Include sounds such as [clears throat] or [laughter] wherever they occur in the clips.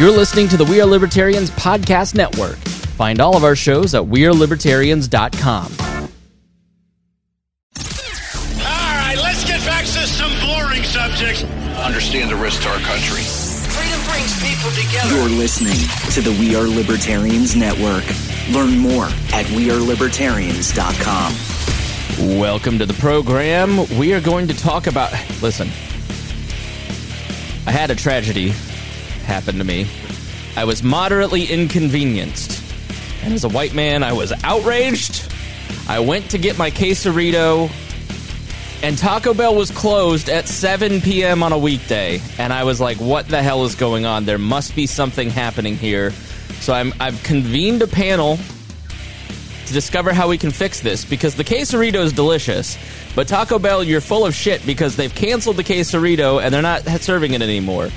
You're listening to the We Are Libertarians Podcast Network. Find all of our shows at WeareLibertarians.com. All right, let's get back to some boring subjects. Understand the risk to our country. Freedom brings people together. You're listening to the We Are Libertarians Network. Learn more at WeareLibertarians.com. Welcome to the program. We are going to talk about. Listen, I had a tragedy happen to me. I was moderately inconvenienced. And as a white man, I was outraged. I went to get my quesarito, and Taco Bell was closed at 7 p.m. on a weekday. And I was like, what the hell is going on? There must be something happening here. So I'm, I've convened a panel to discover how we can fix this because the quesarito is delicious. But Taco Bell, you're full of shit because they've canceled the quesarito and they're not serving it anymore.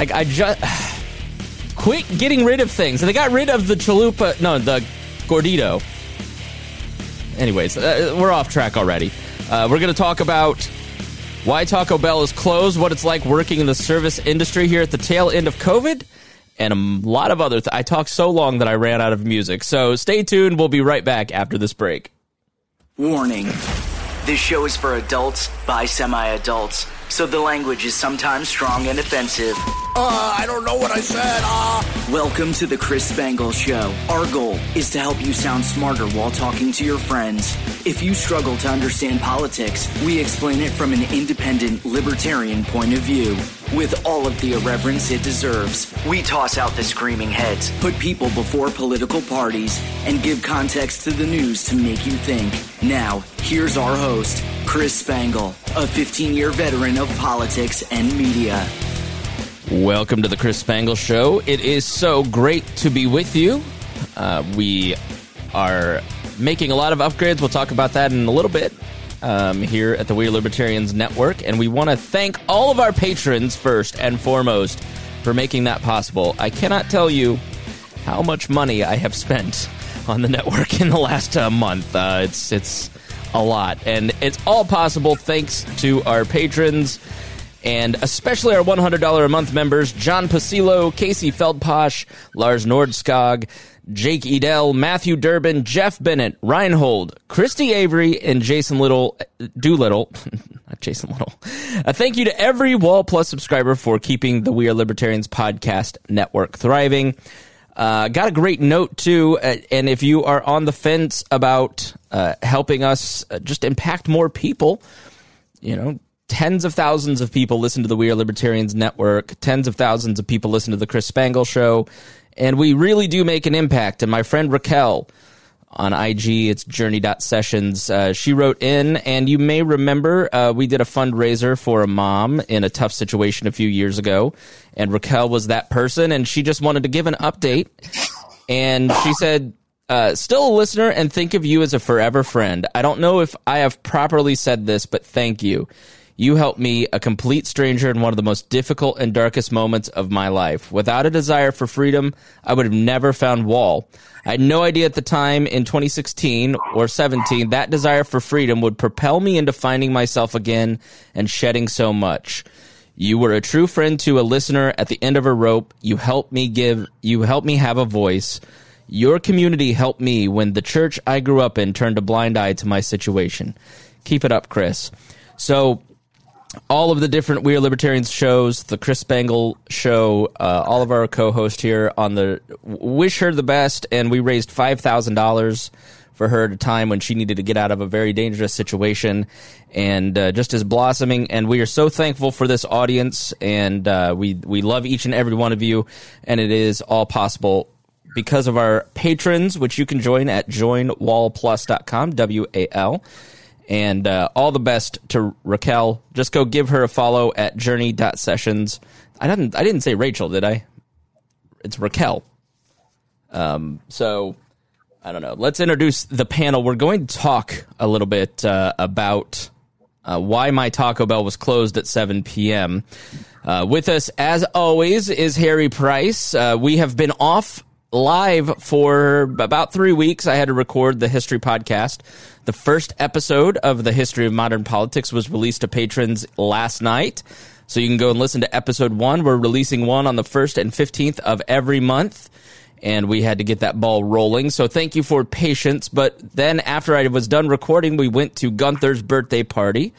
Like, I just. Quit getting rid of things. And they got rid of the chalupa. No, the gordito. Anyways, uh, we're off track already. Uh, we're going to talk about why Taco Bell is closed, what it's like working in the service industry here at the tail end of COVID, and a lot of other. Th- I talked so long that I ran out of music. So stay tuned. We'll be right back after this break. Warning this show is for adults by semi adults, so the language is sometimes strong and offensive. Uh, I don't know what I said. Uh. Welcome to the Chris Spangle Show. Our goal is to help you sound smarter while talking to your friends. If you struggle to understand politics, we explain it from an independent, libertarian point of view. With all of the irreverence it deserves, we toss out the screaming heads, put people before political parties, and give context to the news to make you think. Now, here's our host, Chris Spangle, a 15 year veteran of politics and media. Welcome to the Chris Spangle Show. It is so great to be with you. Uh, we are making a lot of upgrades. We'll talk about that in a little bit um, here at the We Are Libertarians Network. And we want to thank all of our patrons first and foremost for making that possible. I cannot tell you how much money I have spent on the network in the last uh, month. Uh, it's it's a lot, and it's all possible thanks to our patrons and especially our $100 a month members John Pasillo, Casey Feldposh, Lars Nordskog, Jake Edel, Matthew Durbin, Jeff Bennett, Reinhold, Christy Avery, and Jason Little, Doolittle. [laughs] Not Jason Little. A thank you to every Wall Plus subscriber for keeping the We Are Libertarians podcast network thriving. Uh, got a great note too, uh, and if you are on the fence about uh, helping us uh, just impact more people, you know, tens of thousands of people listen to the We Are Libertarians Network. Tens of thousands of people listen to the Chris Spangle Show, and we really do make an impact. And my friend Raquel on IG, it's journey.sessions. Uh, she wrote in, and you may remember uh, we did a fundraiser for a mom in a tough situation a few years ago, and Raquel was that person, and she just wanted to give an update. And she said, uh, still a listener and think of you as a forever friend. I don't know if I have properly said this, but thank you. You helped me, a complete stranger, in one of the most difficult and darkest moments of my life. Without a desire for freedom, I would have never found Wall. I had no idea at the time in 2016 or 17 that desire for freedom would propel me into finding myself again and shedding so much. You were a true friend to a listener at the end of a rope. You helped me give, you helped me have a voice. Your community helped me when the church I grew up in turned a blind eye to my situation. Keep it up, Chris. So, all of the different We Are Libertarians shows, the Chris Spangle show, uh, all of our co-hosts here on the wish her the best, and we raised five thousand dollars for her at a time when she needed to get out of a very dangerous situation, and uh, just is blossoming. And we are so thankful for this audience, and uh, we we love each and every one of you, and it is all possible because of our patrons, which you can join at joinwallplus.com, W A L. And uh, all the best to Raquel. Just go give her a follow at journey.sessions. I didn't I didn't say Rachel, did I? It's Raquel. Um, so I don't know. Let's introduce the panel. We're going to talk a little bit uh, about uh, why my Taco Bell was closed at 7 p.m. Uh, with us, as always, is Harry Price. Uh, we have been off live for about three weeks. I had to record the history podcast. The first episode of the history of modern politics was released to patrons last night. So you can go and listen to episode one. We're releasing one on the 1st and 15th of every month. And we had to get that ball rolling. So thank you for patience. But then after I was done recording, we went to Gunther's birthday party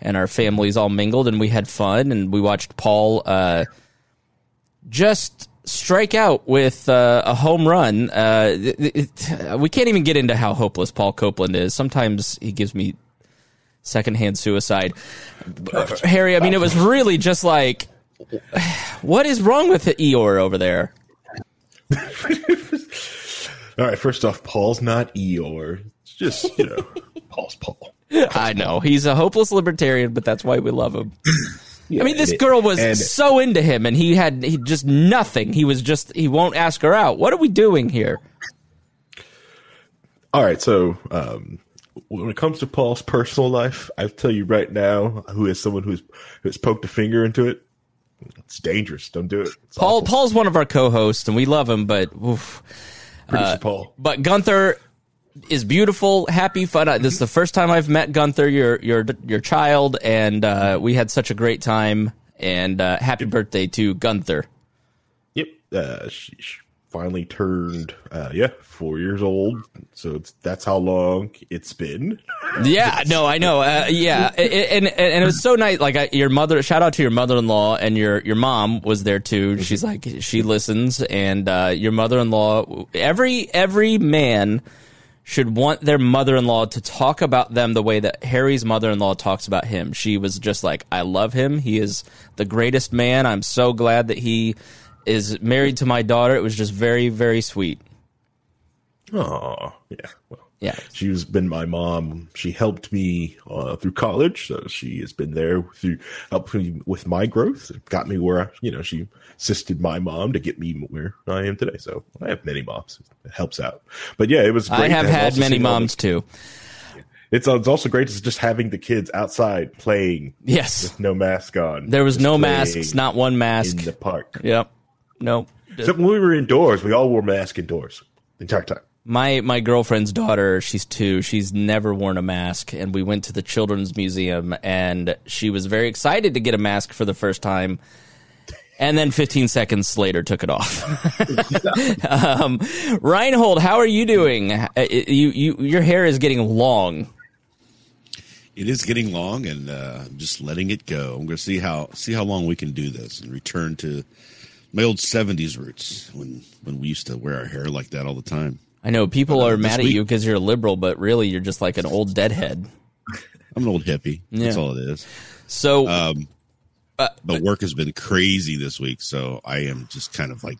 and our families all mingled and we had fun and we watched Paul uh, just strike out with uh, a home run. Uh, it, it, we can't even get into how hopeless Paul Copeland is. Sometimes he gives me secondhand suicide. Perfect. Harry, I mean, it was really just like, what is wrong with the Eeyore over there? [laughs] All right, first off, Paul's not Eeyore. It's just, you know, [laughs] Paul's Paul. I know. He's a hopeless libertarian, but that's why we love him. [laughs] Yeah, I mean, this girl was and, so into him, and he had he just nothing. He was just he won't ask her out. What are we doing here? All right, so um, when it comes to Paul's personal life, I tell you right now, who is someone who's who's poked a finger into it, it's dangerous. Don't do it. It's Paul awful. Paul's one of our co-hosts, and we love him, but oof. Uh, Paul. But Gunther is beautiful, happy, fun. This is the first time I've met Gunther, your your your child, and uh, we had such a great time. And uh, happy birthday to Gunther. Yep, uh, finally turned uh, yeah four years old. So that's how long it's been. [laughs] yeah, no, I know. Uh, yeah, and, and, and it was so nice. Like I, your mother, shout out to your mother in law and your your mom was there too. She's like she listens, and uh, your mother in law. Every every man should want their mother-in-law to talk about them the way that Harry's mother-in-law talks about him. She was just like, "I love him. He is the greatest man. I'm so glad that he is married to my daughter." It was just very, very sweet. Oh, yeah. Well, yeah, she's been my mom. She helped me uh, through college, so she has been there through helping with my growth. Got me where I, you know she assisted my mom to get me where I am today. So I have many moms. It helps out. But yeah, it was. I have had many moms too. It's, it's also great just having the kids outside playing. Yes, with no mask on. There was no masks, not one mask in the park. Yep. Nope. Except when we were indoors, we all wore masks indoors the entire time my my girlfriend's daughter she's two she's never worn a mask and we went to the children's museum and she was very excited to get a mask for the first time and then 15 seconds later took it off. [laughs] Um, reinhold how are you doing? Uh, you, you your hair is getting long. It is getting long and uh, just letting it go. I'm going to see how see how long we can do this and return to my old 70s roots when when we used to wear our hair like that all the time I know people uh, are mad week, at you because you're a liberal, but really you're just like an old deadhead. I'm an old hippie. Yeah. That's all it is. So, um, uh, but work has been crazy this week, so I am just kind of like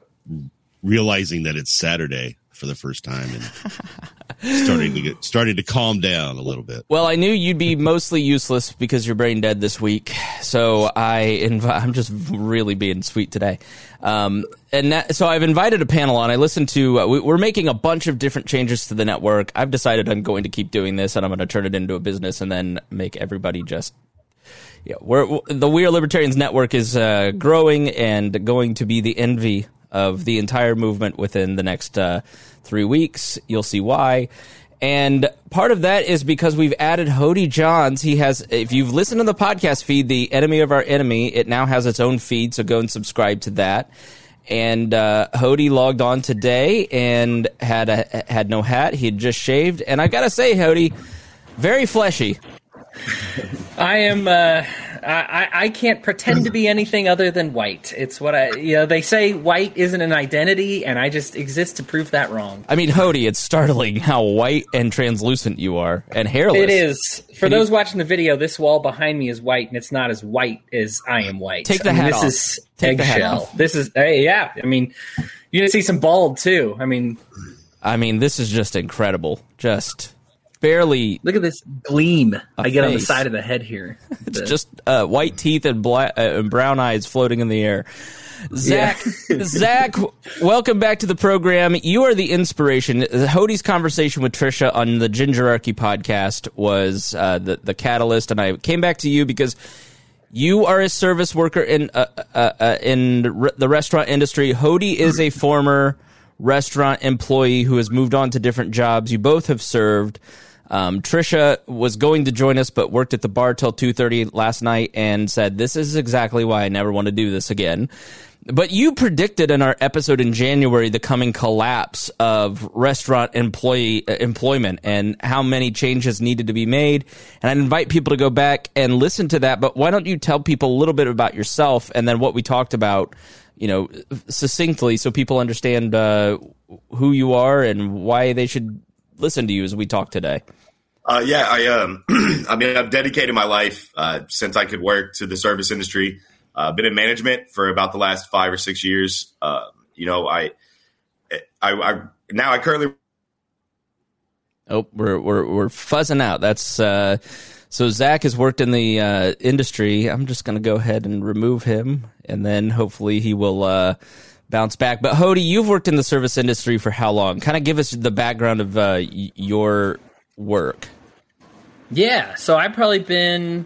realizing that it's Saturday for the first time and starting to get starting to calm down a little bit. Well, I knew you'd be mostly useless because you're brain dead this week, so I inv- I'm just really being sweet today. Um, and that, so I've invited a panel on. I listened to. Uh, we, we're making a bunch of different changes to the network. I've decided I'm going to keep doing this, and I'm going to turn it into a business, and then make everybody just yeah, we're, the We Are Libertarians network is uh, growing and going to be the envy of the entire movement within the next uh, three weeks. You'll see why. And part of that is because we've added Hody Johns. He has, if you've listened to the podcast feed, The Enemy of Our Enemy, it now has its own feed, so go and subscribe to that. And uh, Hody logged on today and had a, had no hat. He had just shaved, and I gotta say, Hody, very fleshy. I am. Uh, I, I can't pretend to be anything other than white. It's what I, you know, they say white isn't an identity, and I just exist to prove that wrong. I mean, Hody, it's startling how white and translucent you are, and hairless. It is. For Can those you... watching the video, this wall behind me is white, and it's not as white as I am white. Take the I mean, hat this off. is Take eggshell. This is, hey, yeah. I mean, you can see some bald too. I mean, I mean, this is just incredible. Just barely. Look at this gleam I get face. on the side of the head here. [laughs] it's the, just uh, white teeth and black uh, and brown eyes floating in the air. Zach, yeah. [laughs] Zach, welcome back to the program. You are the inspiration. Hody's conversation with Trisha on the Gingerarchy podcast was uh, the the catalyst, and I came back to you because you are a service worker in uh, uh, uh in the restaurant industry. Hody is a former restaurant employee who has moved on to different jobs. You both have served. Um, Trisha was going to join us, but worked at the bar till two thirty last night and said, "This is exactly why I never want to do this again." But you predicted in our episode in January the coming collapse of restaurant employee uh, employment and how many changes needed to be made. And I invite people to go back and listen to that. But why don't you tell people a little bit about yourself and then what we talked about, you know, succinctly so people understand uh, who you are and why they should listen to you as we talk today. Uh, yeah, I um, [clears throat] I mean, I've dedicated my life uh, since I could work to the service industry. Uh, been in management for about the last five or six years. Uh, you know, I, I, I, now I currently. Oh, we're we're we're fuzzing out. That's uh, so Zach has worked in the uh, industry. I'm just going to go ahead and remove him, and then hopefully he will uh, bounce back. But Hody, you've worked in the service industry for how long? Kind of give us the background of uh, your work. Yeah, so I've probably been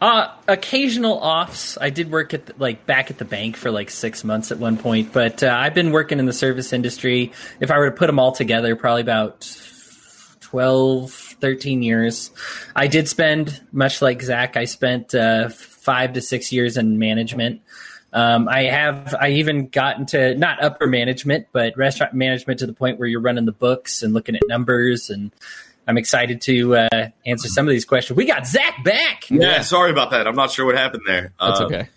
uh, occasional offs. I did work at the, like back at the bank for like six months at one point, but uh, I've been working in the service industry. If I were to put them all together, probably about 12, 13 years. I did spend, much like Zach, I spent uh, five to six years in management. Um, I have, I even got into not upper management, but restaurant management to the point where you're running the books and looking at numbers and I'm excited to uh, answer some of these questions. We got Zach back. Yeah, sorry about that. I'm not sure what happened there. That's Um, okay.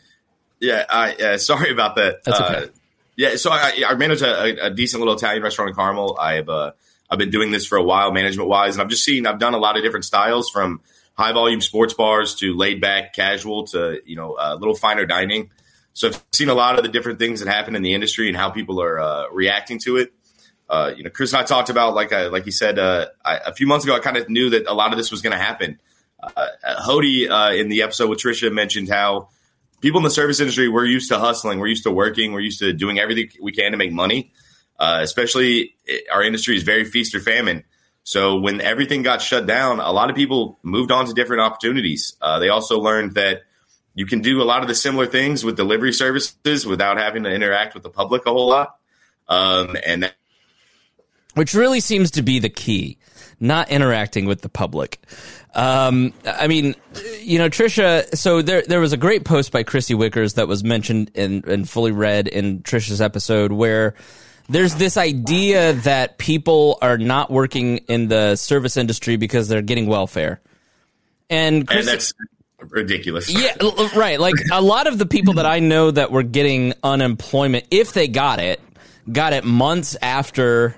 Yeah, I uh, sorry about that. That's Uh, okay. yeah, so I, I manage a, a decent little Italian restaurant in Carmel. I've uh, I've been doing this for a while, management wise, and I've just seen I've done a lot of different styles from high volume sports bars to laid back casual to you know a little finer dining. So I've seen a lot of the different things that happen in the industry and how people are uh, reacting to it. Uh, you know, Chris and I talked about like I, like he said uh, I, a few months ago. I kind of knew that a lot of this was going to happen. Uh, Hody uh, in the episode with Trisha mentioned how people in the service industry we're used to hustling, we're used to working, we're used to doing everything we can to make money. Uh, especially it, our industry is very feast or famine. So when everything got shut down, a lot of people moved on to different opportunities. Uh, they also learned that you can do a lot of the similar things with delivery services without having to interact with the public a whole lot. Um, and that, which really seems to be the key not interacting with the public um, i mean you know trisha so there there was a great post by chrissy wickers that was mentioned and, and fully read in trisha's episode where there's this idea that people are not working in the service industry because they're getting welfare and, and that's ridiculous. yeah, right. Like a lot of the people that I know that were getting unemployment, if they got it, got it months after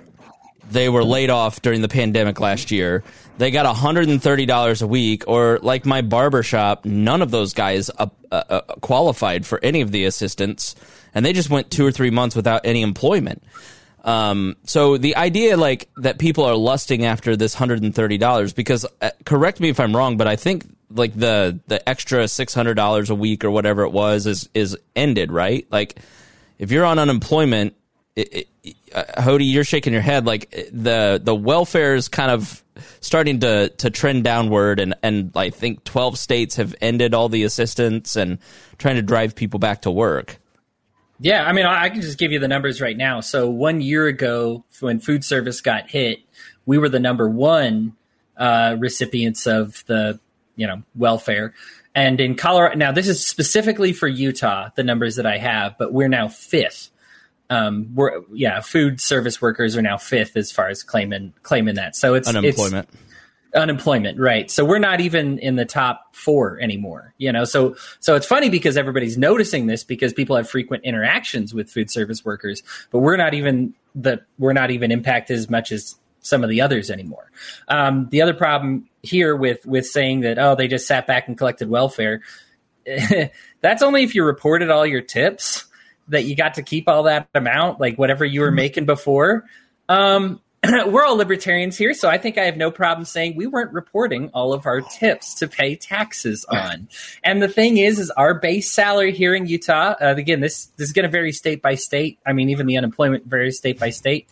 they were laid off during the pandemic last year. They got $130 a week, or like my barber shop, none of those guys uh, uh, uh, qualified for any of the assistance, and they just went two or three months without any employment. Um, so the idea like that people are lusting after this hundred and thirty dollars because uh, correct me if I'm wrong, but I think like the the extra six hundred dollars a week or whatever it was is is ended, right? Like if you're on unemployment, it, it, uh, Hody, you're shaking your head. Like the the welfare is kind of starting to to trend downward, and and I think twelve states have ended all the assistance and trying to drive people back to work. Yeah, I mean, I I can just give you the numbers right now. So one year ago, when food service got hit, we were the number one uh, recipients of the you know welfare. And in Colorado, now this is specifically for Utah, the numbers that I have, but we're now fifth. Um, we're yeah, food service workers are now fifth as far as claiming claiming that. So it's Unemployment. It's, unemployment right so we're not even in the top four anymore you know so so it's funny because everybody's noticing this because people have frequent interactions with food service workers but we're not even the we're not even impacted as much as some of the others anymore um, the other problem here with with saying that oh they just sat back and collected welfare [laughs] that's only if you reported all your tips that you got to keep all that amount like whatever you were making before um, [clears throat] we're all libertarians here, so I think I have no problem saying we weren't reporting all of our tips to pay taxes on. And the thing is, is our base salary here in Utah. Uh, again, this this is going to vary state by state. I mean, even the unemployment varies state by state.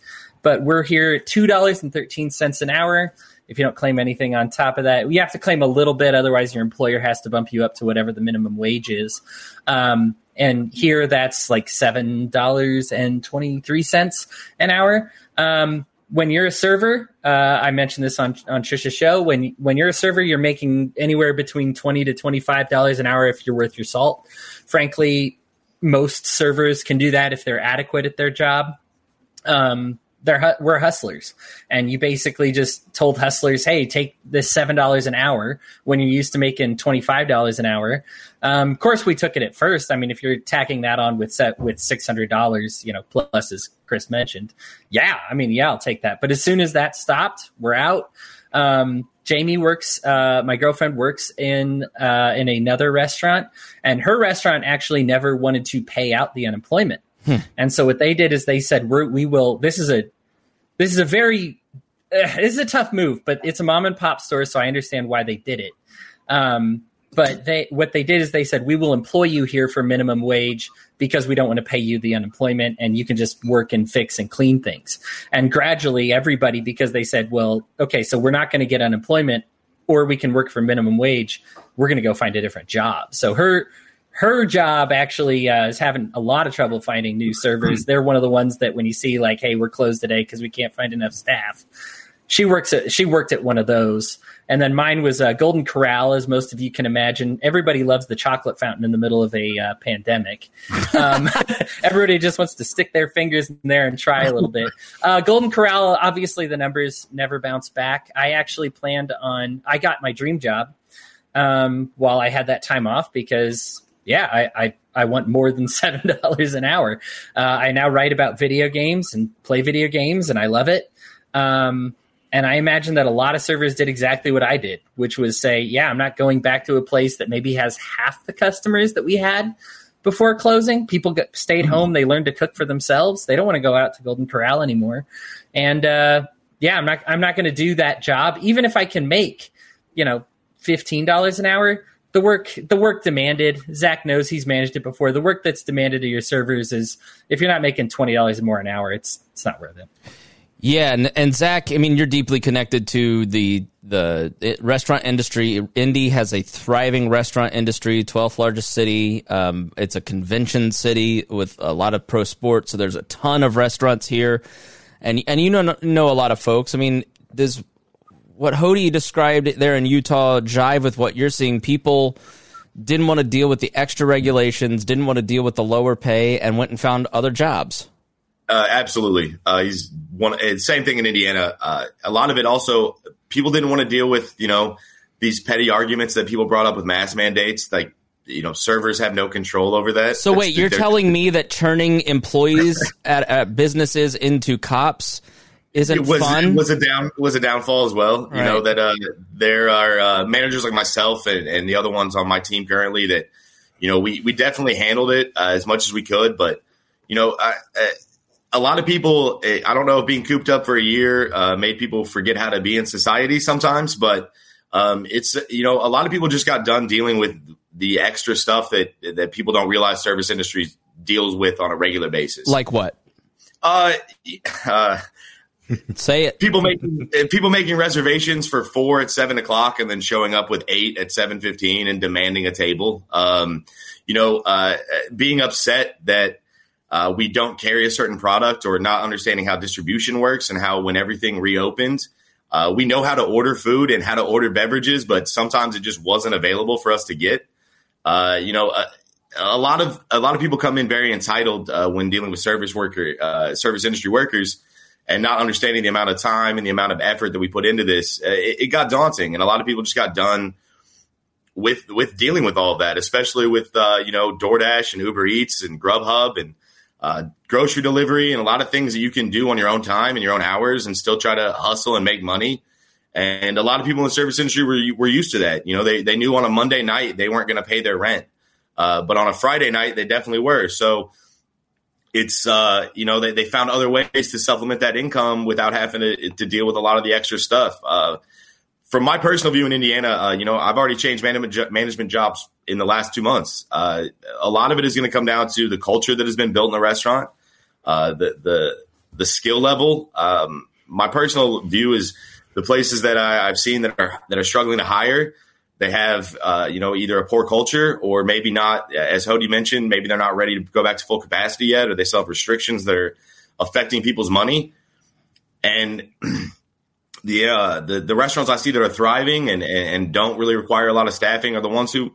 But we're here at two dollars and thirteen cents an hour. If you don't claim anything on top of that, you have to claim a little bit. Otherwise, your employer has to bump you up to whatever the minimum wage is. Um, and here, that's like seven dollars and twenty three cents an hour. Um, when you're a server, uh, I mentioned this on on Trisha's show. When when you're a server, you're making anywhere between twenty to twenty five dollars an hour if you're worth your salt. Frankly, most servers can do that if they're adequate at their job. Um, they're we're hustlers, and you basically just told hustlers, "Hey, take this seven dollars an hour when you're used to making twenty five dollars an hour." Um, of course, we took it at first. I mean, if you're tacking that on with set with six hundred dollars, you know, plus as Chris mentioned, yeah, I mean, yeah, I'll take that. But as soon as that stopped, we're out. Um, Jamie works. Uh, my girlfriend works in uh, in another restaurant, and her restaurant actually never wanted to pay out the unemployment. Hmm. And so what they did is they said, We're, "We will." This is a this is a very uh, this is a tough move, but it's a mom and pop store, so I understand why they did it. Um, but they what they did is they said we will employ you here for minimum wage because we don't want to pay you the unemployment and you can just work and fix and clean things and gradually everybody because they said well okay so we're not going to get unemployment or we can work for minimum wage we're going to go find a different job so her her job actually uh, is having a lot of trouble finding new servers. They're one of the ones that when you see like hey we're closed today because we can't find enough staff she works at she worked at one of those. And then mine was uh, golden corral as most of you can imagine. Everybody loves the chocolate fountain in the middle of a uh, pandemic. [laughs] Um, [laughs] everybody just wants to stick their fingers in there and try a little bit. Uh, golden corral obviously the numbers never bounce back. I actually planned on i got my dream job um, while i had that time off because yeah i, I I want more than [laughs] seven dollars an hour. Uh, I now write about video games and play video games, and I love it. Um, and I imagine that a lot of servers did exactly what I did, which was say, yeah, I'm not going back to a place that maybe has half the customers that we had before closing. People get, stayed mm-hmm. home. They learned to cook for themselves. They don't want to go out to Golden Corral anymore. And uh, yeah, I'm not. I'm not going to do that job, even if I can make, you know, fifteen dollars an hour. The work, the work demanded. Zach knows he's managed it before. The work that's demanded of your servers is, if you're not making twenty dollars more an hour, it's it's not worth it. Yeah, and, and Zach, I mean, you're deeply connected to the the restaurant industry. Indy has a thriving restaurant industry, 12th largest city. Um, it's a convention city with a lot of pro sports, so there's a ton of restaurants here, and and you know know a lot of folks. I mean, does what Hody described there in Utah jive with what you're seeing? People didn't want to deal with the extra regulations, didn't want to deal with the lower pay, and went and found other jobs. Uh, absolutely. Uh, he's one. Same thing in Indiana. Uh, a lot of it also people didn't want to deal with you know these petty arguments that people brought up with mask mandates. Like you know, servers have no control over that. So wait, you're telling me that turning employees [laughs] at, at, businesses into cops isn't was, fun? Was a down was a downfall as well. Right. You know that uh, there are uh, managers like myself and, and, the other ones on my team currently that you know we we definitely handled it uh, as much as we could, but you know I, a lot of people, eh, I don't know if being cooped up for a year uh, made people forget how to be in society sometimes, but um, it's you know a lot of people just got done dealing with the extra stuff that that people don't realize service industry deals with on a regular basis. Like what? Uh, uh Say it. People making people making reservations for four at seven o'clock and then showing up with eight at seven fifteen and demanding a table. Um, you know, uh, being upset that uh, we don't carry a certain product or not understanding how distribution works and how when everything reopened, uh, we know how to order food and how to order beverages, but sometimes it just wasn't available for us to get. Uh, you know, a, a, lot of a lot of people come in very entitled uh, when dealing with service worker uh, service industry workers and not understanding the amount of time and the amount of effort that we put into this. Uh, it, it got daunting, and a lot of people just got done with with dealing with all of that, especially with you know DoorDash and Uber Eats and Grubhub and uh, grocery delivery and a lot of things that you can do on your own time and your own hours and still try to hustle and make money. And a lot of people in the service industry were, were used to that. You know, they, they knew on a Monday night they weren't going to pay their rent. Uh, but on a Friday night, they definitely were. So it's, uh, you know, they, they found other ways to supplement that income without having to, to deal with a lot of the extra stuff. Uh, from my personal view in Indiana, uh, you know, I've already changed management management jobs in the last two months. Uh, a lot of it is going to come down to the culture that has been built in the restaurant, uh, the the the skill level. Um, my personal view is the places that I, have seen that are that are struggling to hire. They have, uh, you know, either a poor culture or maybe not, as Hody mentioned, maybe they're not ready to go back to full capacity yet, or they still have restrictions that are affecting people's money. And [clears throat] the, uh, the the restaurants I see that are thriving and, and don't really require a lot of staffing are the ones who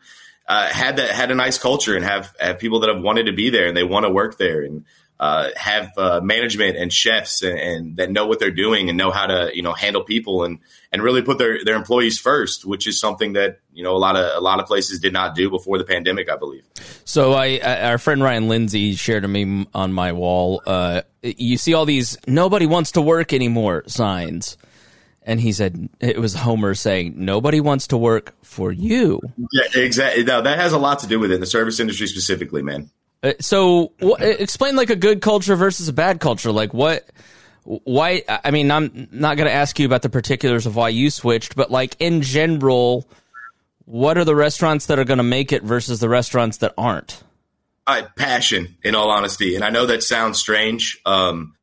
uh, had that had a nice culture and have have people that have wanted to be there and they want to work there. And uh, have uh, management and chefs and, and, that know what they're doing and know how to you know handle people and and really put their, their employees first, which is something that you know a lot of a lot of places did not do before the pandemic, I believe. So I, our friend Ryan Lindsay shared a meme on my wall. Uh, you see all these "nobody wants to work anymore" signs. And he said it was Homer saying, "Nobody wants to work for you." Yeah, exactly. No, that has a lot to do with it. The service industry specifically, man. Uh, so explain like a good culture versus a bad culture. Like what? Why? I mean, I'm not going to ask you about the particulars of why you switched, but like in general, what are the restaurants that are going to make it versus the restaurants that aren't? Uh, passion, in all honesty, and I know that sounds strange. Um,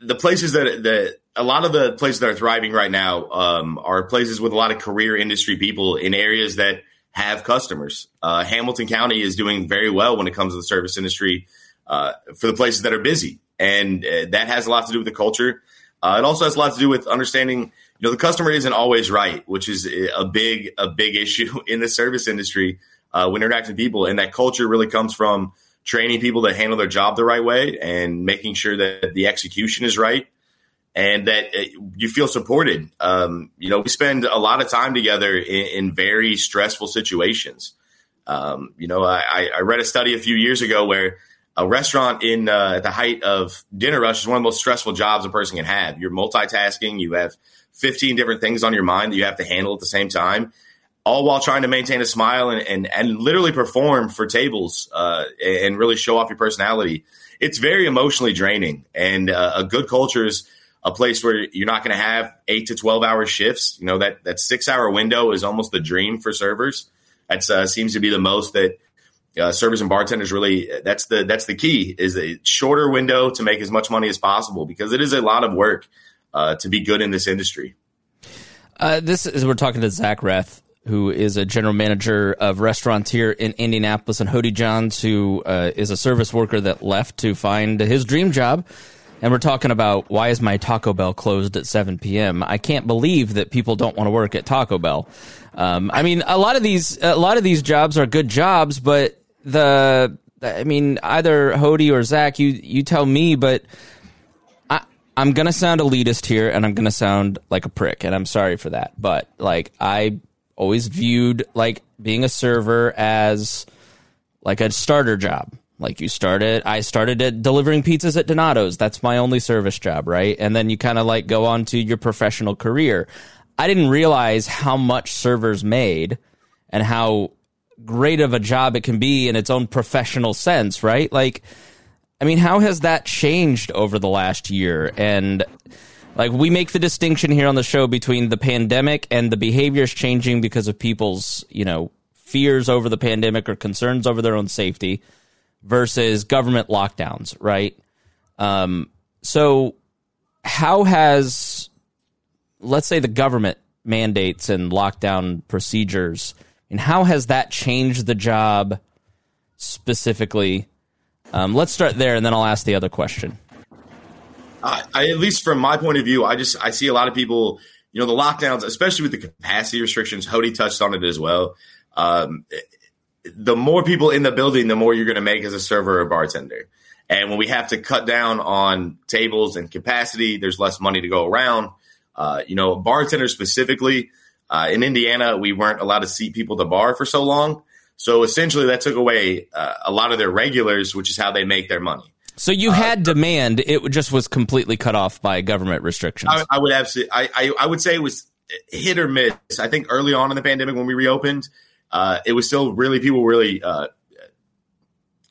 the places that that a lot of the places that are thriving right now um, are places with a lot of career industry people in areas that have customers. Uh, Hamilton County is doing very well when it comes to the service industry uh, for the places that are busy, and uh, that has a lot to do with the culture. Uh, it also has a lot to do with understanding, you know, the customer isn't always right, which is a big a big [laughs] issue in the service industry uh, when interacting with people, and that culture really comes from training people to handle their job the right way and making sure that the execution is right and that uh, you feel supported. Um, you know, we spend a lot of time together in, in very stressful situations. Um, you know, I, I, read a study a few years ago where a restaurant in uh, at the height of dinner rush is one of the most stressful jobs a person can have. You're multitasking. You have 15 different things on your mind that you have to handle at the same time, all while trying to maintain a smile and and, and literally perform for tables uh, and really show off your personality. It's very emotionally draining, and uh, a good culture is – a place where you're not going to have eight to 12 hour shifts. You know, that, that six hour window is almost the dream for servers. That uh, seems to be the most that uh, servers and bartenders really, that's the, that's the key is a shorter window to make as much money as possible because it is a lot of work uh, to be good in this industry. Uh, this is, we're talking to Zach Reth, who is a general manager of restaurants here in Indianapolis, and Hody Johns, who uh, is a service worker that left to find his dream job and we're talking about why is my Taco Bell closed at 7 p.m. I can't believe that people don't want to work at Taco Bell. Um, I mean, a lot of these a lot of these jobs are good jobs, but the I mean, either Hody or Zach, you you tell me, but I I'm gonna sound elitist here, and I'm gonna sound like a prick, and I'm sorry for that. But like, I always viewed like being a server as like a starter job like you started, I started at delivering pizzas at Donato's. That's my only service job, right? And then you kind of like go on to your professional career. I didn't realize how much servers made and how great of a job it can be in its own professional sense, right? Like, I mean, how has that changed over the last year? And like, we make the distinction here on the show between the pandemic and the behaviors changing because of people's, you know, fears over the pandemic or concerns over their own safety versus government lockdowns, right? Um, so, how has, let's say, the government mandates and lockdown procedures, and how has that changed the job specifically? Um, let's start there, and then I'll ask the other question. I, at least from my point of view, I just I see a lot of people. You know, the lockdowns, especially with the capacity restrictions. Hody touched on it as well. Um, the more people in the building, the more you're going to make as a server or bartender. And when we have to cut down on tables and capacity, there's less money to go around. Uh, you know, bartenders specifically uh, in Indiana, we weren't allowed to seat people at the bar for so long. So essentially, that took away uh, a lot of their regulars, which is how they make their money. So you uh, had demand; it just was completely cut off by government restrictions. I, I would absolutely, I, I, I would say it was hit or miss. I think early on in the pandemic when we reopened, uh, it was still really people really uh,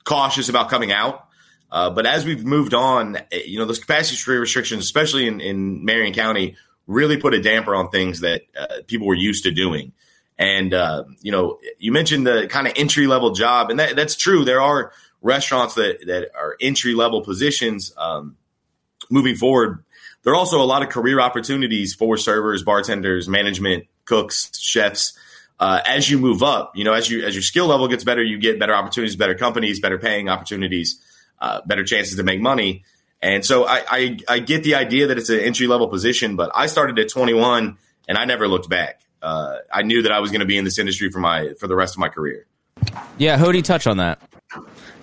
cautious about coming out. Uh, but as we've moved on, eh, you know, those capacity restrictions, especially in, in Marion County, really put a damper on things that uh, people were used to doing. And uh, you know, you mentioned the kind of entry level job, and that, that's true. There are restaurants that that are entry level positions. Um, moving forward, there are also a lot of career opportunities for servers, bartenders, management, cooks, chefs uh, as you move up, you know, as you as your skill level gets better, you get better opportunities, better companies, better paying opportunities, uh, better chances to make money. And so I, I, I get the idea that it's an entry level position, but I started at 21 and I never looked back. Uh, I knew that I was going to be in this industry for my for the rest of my career. Yeah, Hody, touch on that.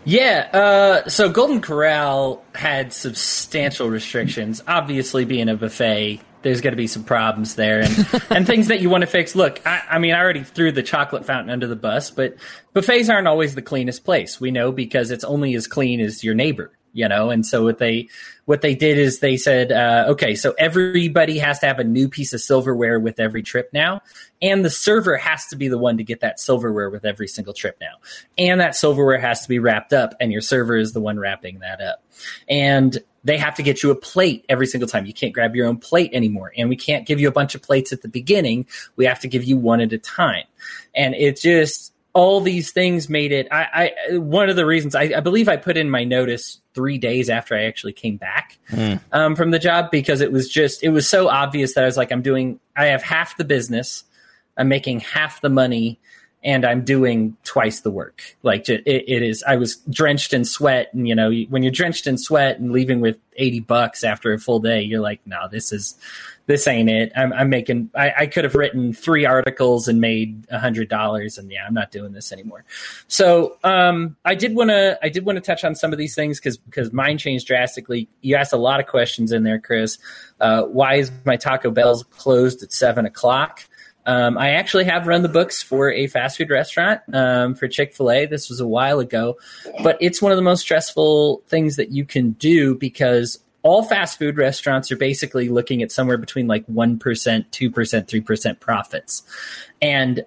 Yeah, uh, so Golden Corral had substantial restrictions. Obviously, being a buffet, there's going to be some problems there and, [laughs] and things that you want to fix. Look, I, I, mean, I already threw the chocolate fountain under the bus, but buffets aren't always the cleanest place. We know because it's only as clean as your neighbor you know and so what they what they did is they said uh, okay so everybody has to have a new piece of silverware with every trip now and the server has to be the one to get that silverware with every single trip now and that silverware has to be wrapped up and your server is the one wrapping that up and they have to get you a plate every single time. You can't grab your own plate anymore. And we can't give you a bunch of plates at the beginning. We have to give you one at a time. And it just all these things made it. I, I one of the reasons I, I, believe I put in my notice three days after I actually came back mm. um, from the job because it was just it was so obvious that I was like I'm doing I have half the business, I'm making half the money, and I'm doing twice the work. Like it, it is, I was drenched in sweat, and you know, when you're drenched in sweat and leaving with eighty bucks after a full day, you're like, no, this is, this ain't it. I'm, I'm making, I, I, could have written three articles and made a hundred dollars, and yeah, I'm not doing this anymore. So, um, I did want to, I did want to touch on some of these things because because mine changed drastically. You asked a lot of questions in there, Chris. Uh, why is my Taco Bell's closed at seven o'clock? Um, I actually have run the books for a fast food restaurant um, for Chick fil A. This was a while ago, but it's one of the most stressful things that you can do because all fast food restaurants are basically looking at somewhere between like 1%, 2%, 3% profits. And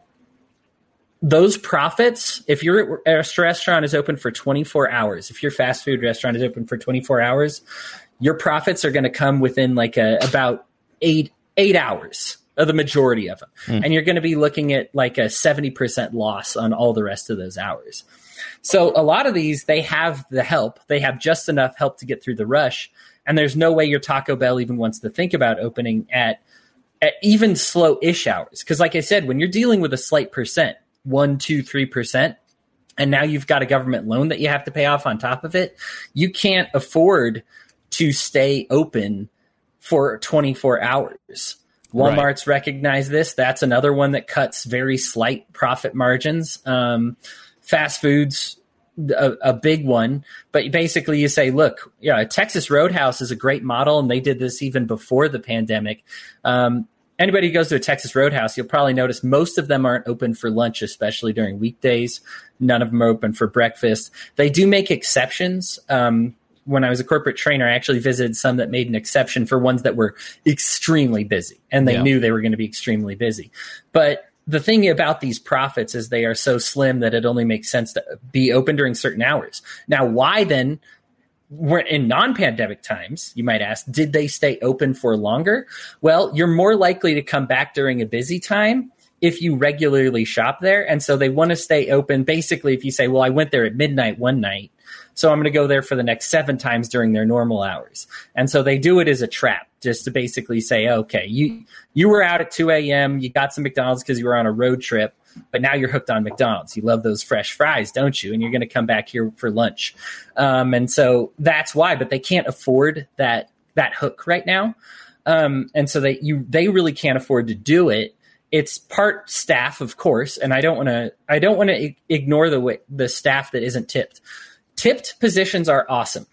those profits, if your restaurant is open for 24 hours, if your fast food restaurant is open for 24 hours, your profits are going to come within like a, about eight, eight hours the majority of them. Mm. And you're going to be looking at like a 70% loss on all the rest of those hours. So a lot of these, they have the help. They have just enough help to get through the rush. And there's no way your Taco Bell even wants to think about opening at, at even slow ish hours. Because, like I said, when you're dealing with a slight percent, one, two, three percent, and now you've got a government loan that you have to pay off on top of it, you can't afford to stay open for 24 hours. Walmart's right. recognized this. That's another one that cuts very slight profit margins. Um, fast foods, a, a, big one. But basically, you say, look, yeah, Texas Roadhouse is a great model, and they did this even before the pandemic. Um, anybody who goes to a Texas Roadhouse, you'll probably notice most of them aren't open for lunch, especially during weekdays. None of them are open for breakfast. They do make exceptions. Um, when I was a corporate trainer, I actually visited some that made an exception for ones that were extremely busy and they yeah. knew they were going to be extremely busy. But the thing about these profits is they are so slim that it only makes sense to be open during certain hours. Now, why then? in non-pandemic times, you might ask, did they stay open for longer? Well, you're more likely to come back during a busy time if you regularly shop there. And so they want to stay open. Basically, if you say, well, I went there at midnight one night so I'm going to go there for the next seven times during their normal hours. And so they do it as a trap, just to basically say, okay, you you were out at 2 a.m., you got some McDonald's because you were on a road trip, but now you're hooked on McDonald's. You love those fresh fries, don't you? And you're going to come back here for lunch. Um, and so that's why. But they can't afford that that hook right now. Um, and so they you they really can't afford to do it it's part staff of course and i don't want to i don't want to ignore the way, the staff that isn't tipped tipped positions are awesome.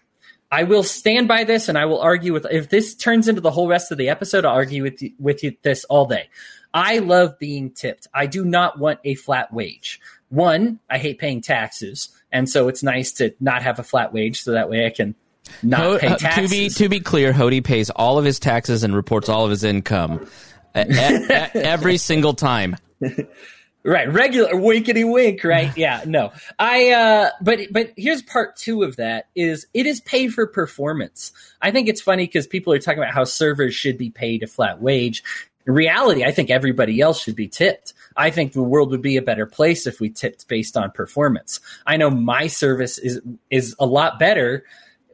I will stand by this and I will argue with if this turns into the whole rest of the episode, I'll argue with you, with you this all day. I love being tipped. I do not want a flat wage. One, I hate paying taxes, and so it's nice to not have a flat wage so that way I can not pay taxes. Uh, to be to be clear, Hody pays all of his taxes and reports all of his income [laughs] every single time. Right, regular winkety wink, right? Yeah, no. I uh but but here's part 2 of that is it is pay for performance. I think it's funny cuz people are talking about how servers should be paid a flat wage. In reality, I think everybody else should be tipped. I think the world would be a better place if we tipped based on performance. I know my service is is a lot better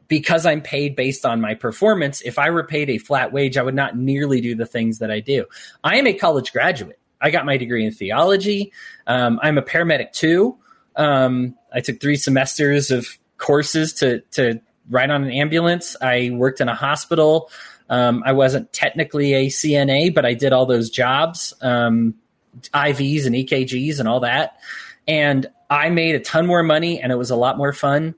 because I'm paid based on my performance. If I were paid a flat wage, I would not nearly do the things that I do. I am a college graduate. I got my degree in theology. Um, I'm a paramedic too. Um, I took three semesters of courses to to ride on an ambulance. I worked in a hospital. Um, I wasn't technically a CNA, but I did all those jobs, um, IVs and EKGs and all that. And I made a ton more money and it was a lot more fun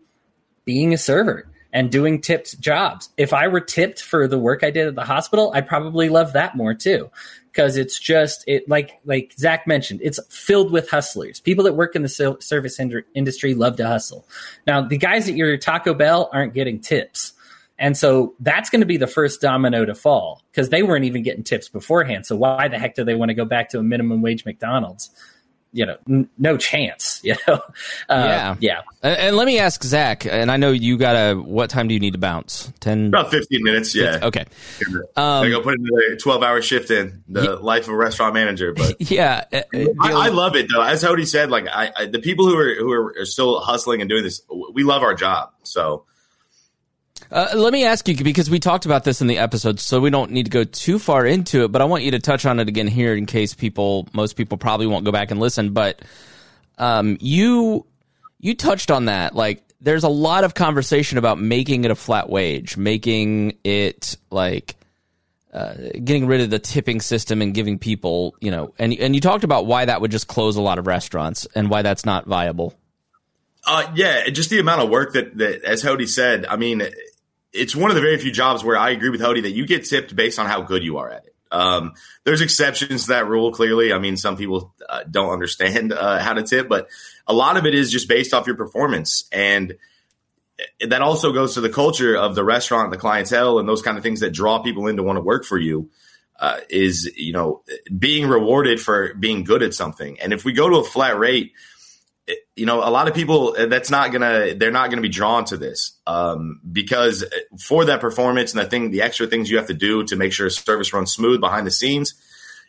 being a server and doing tipped jobs. If I were tipped for the work I did at the hospital, I'd probably love that more too. Because it's just it like like Zach mentioned, it's filled with hustlers. People that work in the service industry love to hustle. Now, the guys at your Taco Bell aren't getting tips. And so that's going to be the first domino to fall because they weren't even getting tips beforehand. So why the heck do they want to go back to a minimum wage McDonald's? You know, n- no chance. [laughs] You know, uh, yeah, yeah. And, and, let me ask Zach, and I know you got a. What time do you need to bounce? Ten, about fifteen minutes. Yeah. Okay. Um, I go put a twelve-hour shift in the yeah, life of a restaurant manager. But [laughs] yeah, uh, I, I, love it though. As Hody said, like I, I, the people who are who are, are still hustling and doing this, we love our job. So uh, let me ask you because we talked about this in the episode, so we don't need to go too far into it. But I want you to touch on it again here in case people, most people probably won't go back and listen. But um, you you touched on that. Like, there's a lot of conversation about making it a flat wage, making it like uh, getting rid of the tipping system and giving people, you know, and and you talked about why that would just close a lot of restaurants and why that's not viable. Uh, yeah, just the amount of work that, that, as Hody said, I mean, it's one of the very few jobs where I agree with Hody that you get tipped based on how good you are at it. Um, there's exceptions to that rule, clearly. I mean, some people uh, don't understand uh, how to tip, but a lot of it is just based off your performance. And that also goes to the culture of the restaurant, the clientele, and those kind of things that draw people in to want to work for you. Uh, is you know being rewarded for being good at something, and if we go to a flat rate, you know, a lot of people uh, that's not gonna they're not gonna be drawn to this um, because for that performance and the thing, the extra things you have to do to make sure a service runs smooth behind the scenes,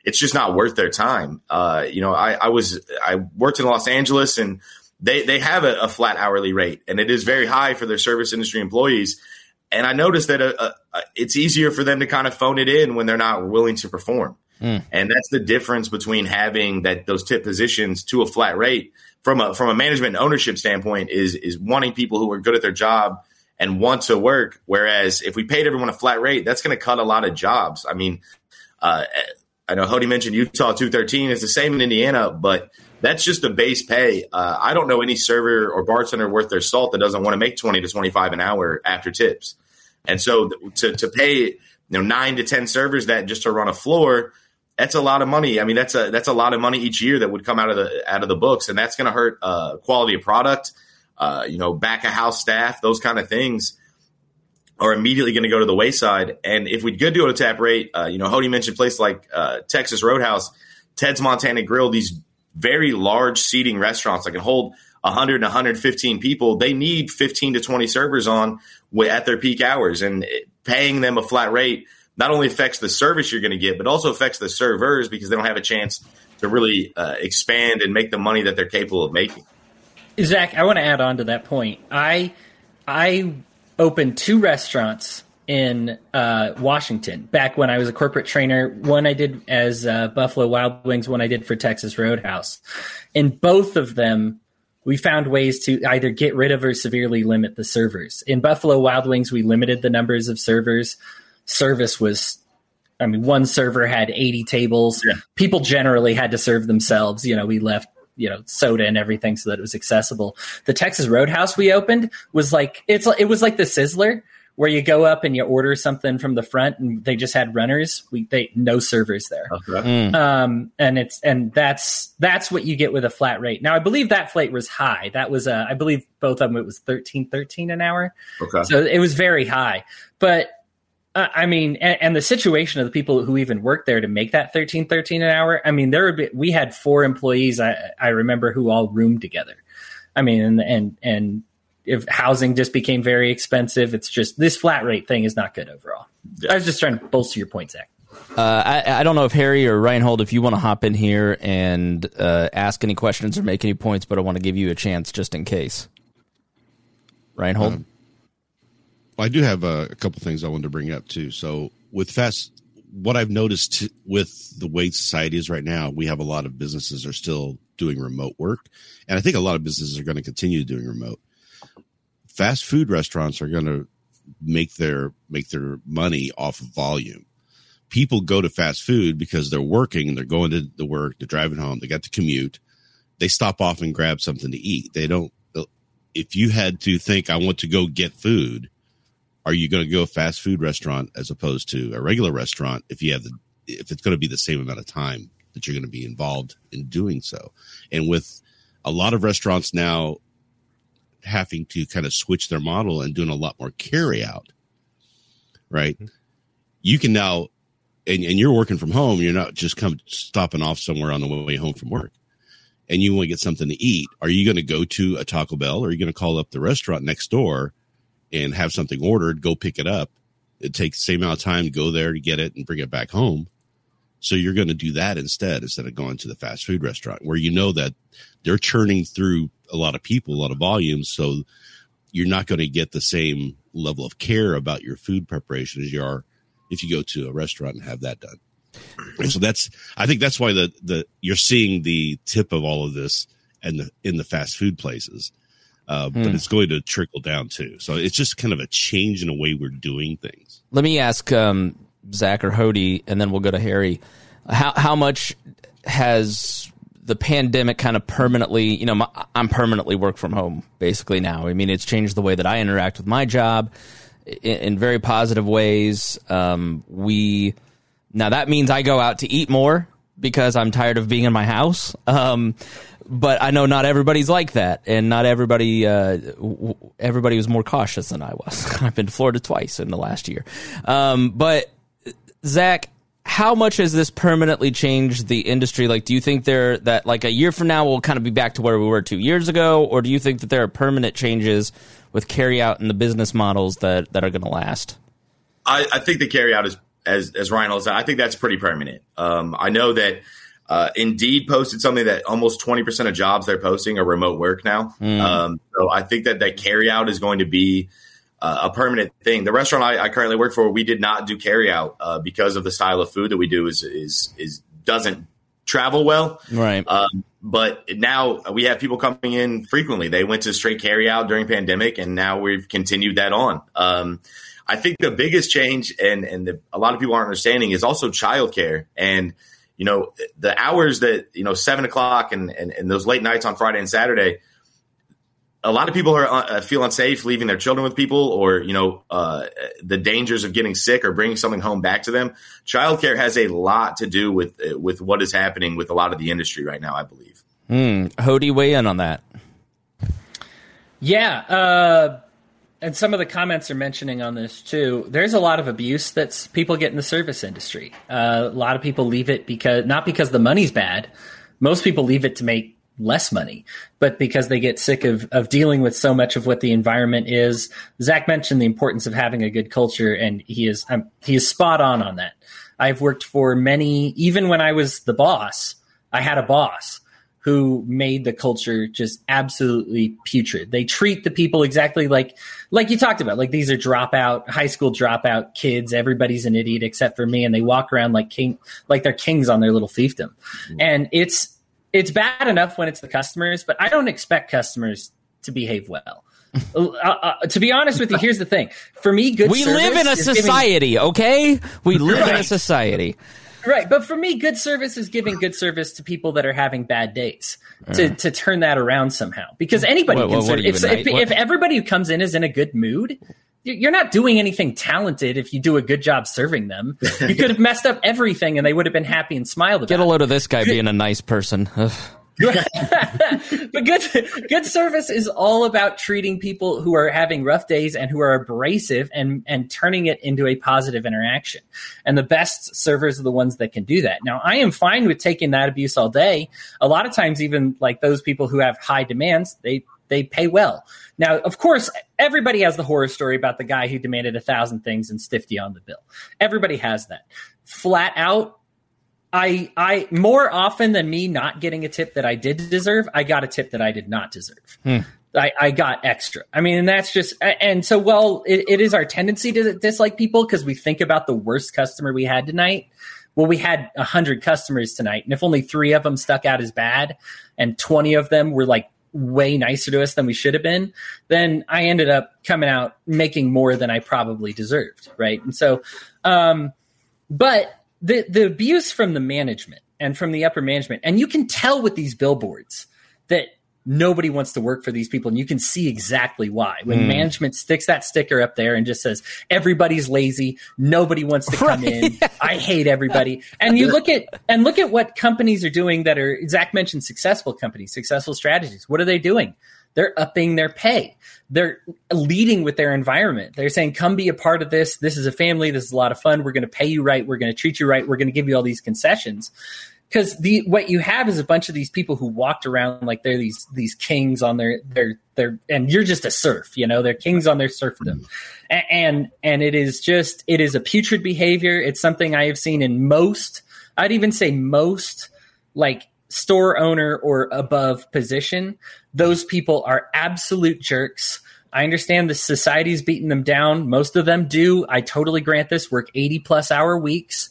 it's just not worth their time. Uh, you know, I, I, was I worked in Los Angeles and they they have a, a, flat hourly rate and it is very high for their service industry employees. And I noticed that a, uh, a, uh, it's easier for them to kind of phone it in when they're not willing to perform. Mm. And that's the difference between having that those tip positions to a flat rate from a from a management and ownership standpoint is is wanting people who are good at their job and want to work. Whereas if we paid everyone a flat rate, that's going to cut a lot of jobs. I mean, uh, I know Hody mentioned Utah 213 is the same in Indiana, but that's just a base pay. Uh, I don't know any server or bartender worth their salt that doesn't want to make 20 to 25 an hour after tips. And so to, to pay, you know, nine to 10 servers that just to run a floor, that's a lot of money. I mean, that's a that's a lot of money each year that would come out of the out of the books, and that's going to hurt uh, quality of product. Uh, you know, back of house staff, those kind of things are immediately going to go to the wayside. And if we could do it at a tap rate, uh, you know, Hody mentioned places like uh, Texas Roadhouse, Ted's Montana Grill, these very large seating restaurants that can hold 100 and 115 people. They need 15 to 20 servers on at their peak hours, and paying them a flat rate not only affects the service you're going to get, but also affects the servers because they don't have a chance to really uh, expand and make the money that they're capable of making. Zach, I want to add on to that point. I I opened two restaurants in uh, Washington back when I was a corporate trainer. One I did as uh, Buffalo Wild Wings, one I did for Texas Roadhouse. In both of them, we found ways to either get rid of or severely limit the servers. In Buffalo Wild Wings, we limited the numbers of servers service was I mean, one server had 80 tables. Yeah. People generally had to serve themselves. You know, we left, you know, soda and everything so that it was accessible. The Texas Roadhouse we opened was like, it's, it was like the Sizzler where you go up and you order something from the front and they just had runners. We, they, no servers there. Okay. Mm. Um, and it's, and that's, that's what you get with a flat rate. Now, I believe that flat was high. That was, uh, I believe both of them, it was 13, 13 an hour. Okay. So it was very high, but I mean, and, and, the situation of the people who even worked there to make that thirteen thirteen an hour. I mean, there would be, we had four employees. I, I remember who all roomed together. I mean, and and and if housing just became very expensive, it's just this flat rate thing is not good overall. Yeah. I was just trying to bolster your point, Zach. Uh, I, I, don't know if Harry or Reinhold, if you want to hop in here and uh, ask any questions or make any points, but I want to give you a chance just in case. Reinhold. Um, I do have a, a couple things I wanted to bring up too. So with fast, what I've noticed with the way society is right now, we have a lot of businesses are still doing remote work, and I think a lot of businesses are going to continue doing remote. fast food restaurants are going to make their make their money off of volume. People go to fast food because they're working, they're going to the work, they're driving home, they got to commute. They stop off and grab something to eat. They don't. If you had to think, I want to go get food, are you going to go fast food restaurant as opposed to a regular restaurant? If you have the, if it's going to be the same amount of time that you're going to be involved in doing so, and with a lot of restaurants now having to kind of switch their model and doing a lot more carry out, right? Mm-hmm. You can now, and, and you're working from home, you're not just come stopping off somewhere on the way home from work and you want to get something to eat. Are you going to go to a Taco Bell or are you going to call up the restaurant next door and have something ordered, go pick it up? It takes the same amount of time to go there to get it and bring it back home. So you're going to do that instead, instead of going to the fast food restaurant where you know that they're churning through a lot of people, a lot of volume. So you're not going to get the same level of care about your food preparation as you are if you go to a restaurant and have that done. And so that's, I think that's why the, the, you're seeing the tip of all of this and the, in the fast food places. Uh, hmm. But it's going to trickle down too. So it's just kind of a change in the way we're doing things. Let me ask um, Zach or Hody, and then we'll go to Harry. How how much has the pandemic kind of permanently, you know, my, I'm permanently work from home basically now. I mean, it's changed the way that I interact with my job in, in very positive ways. Um, we now that means I go out to eat more because I'm tired of being in my house. Um, but I know not everybody's like that, and not everybody uh, everybody was more cautious than I was. [laughs] I've been to Florida twice in the last year, um, but Zach, how much has this permanently changed the industry? Like, do you think there that like a year from now we'll kind of be back to where we were two years ago, or do you think that there are permanent changes with carry out and the business models that that are going to last? I, I, think the carry out is as as Ryan said. I think that's pretty permanent. Um, I know that. Uh, Indeed posted something that almost 20% of jobs they're posting are remote work now. Mm. Um, so I think that that carry out is going to be uh, a permanent thing. The restaurant I, I, currently work for, we did not do carry out uh, because of the style of food that we do is is is doesn't travel well. Right. Um, but now we have people coming in frequently. They went to straight carry out during pandemic, and now we've continued that on. Um, I think the biggest change, and and the, a lot of people aren't understanding, is also childcare and. You know the hours that you know seven o'clock and, and, and those late nights on Friday and Saturday a lot of people are uh, feel unsafe leaving their children with people or you know uh, the dangers of getting sick or bringing something home back to them. Childcare has a lot to do with uh, with what is happening with a lot of the industry right now i believe. Mm. Hody weigh in on that. Yeah uh, and some of the comments are mentioning on this too there's a lot of abuse that's people get in the service industry uh, a lot of people leave it because not because the money's bad most people leave it to make less money, but because they get sick of, of dealing with so much of what the environment is. Zach mentioned the importance of having a good culture, and he is um, he is spot on on that. I've worked for many, even when I was the boss, I had a boss who made the culture just absolutely putrid. They treat the people exactly like like you talked about. Like these are dropout high school dropout kids. Everybody's an idiot except for me, and they walk around like king like they're kings on their little fiefdom. Mm-hmm. And it's it's bad enough when it's the customers, but I don't expect customers to behave well. [laughs] uh, uh, to be honest with you, here's the thing. For me, good. We live in a society, giving... okay? We live right. in a society. Right, but for me, good service is giving good service to people that are having bad days to, to turn that around somehow. Because anybody what, can. What, if, if, if everybody who comes in is in a good mood, you're not doing anything talented if you do a good job serving them. [laughs] You could have messed up everything and they would have been happy and smiled about Get a load of this guy being a nice person. [laughs] but good good service is all about treating people who are having rough days and who are abrasive and and turning it into a positive interaction. And the best servers are the ones that can do that. Now, I am fine with taking that abuse all day. A lot of times even like those people who have high demands, they they pay well. Now, of course, everybody has the horror story about the guy who demanded a thousand things and stiffed you on the bill. Everybody has that. Flat out, I I more often than me not getting a tip that I did deserve, I got a tip that I did not deserve. Hmm. I, I, got extra. I mean, and that's just, and so, well, it, it is our tendency to dislike people because we think about the worst customer we had tonight. Well, we had a hundred customers tonight, and if only three of them stuck out as bad, and twenty of them were like way nicer to us than we should have been, then I ended up coming out making more than I probably deserved, right? And so, um, but the the abuse from the management and from the upper management, and you can tell with these billboards that nobody wants to work for these people and you can see exactly why when mm. management sticks that sticker up there and just says everybody's lazy nobody wants to come right. in i hate everybody and you look at and look at what companies are doing that are zach mentioned successful companies successful strategies what are they doing they're upping their pay. They're leading with their environment. They're saying come be a part of this. This is a family. This is a lot of fun. We're going to pay you right. We're going to treat you right. We're going to give you all these concessions. Because the what you have is a bunch of these people who walked around like they're these these kings on their their their and you're just a serf you know? They're kings on their serfdom. And, and and it is just it is a putrid behavior. It's something i have seen in most i'd even say most like store owner or above position those people are absolute jerks I understand the society's beating them down. Most of them do. I totally grant this. Work 80 plus hour weeks.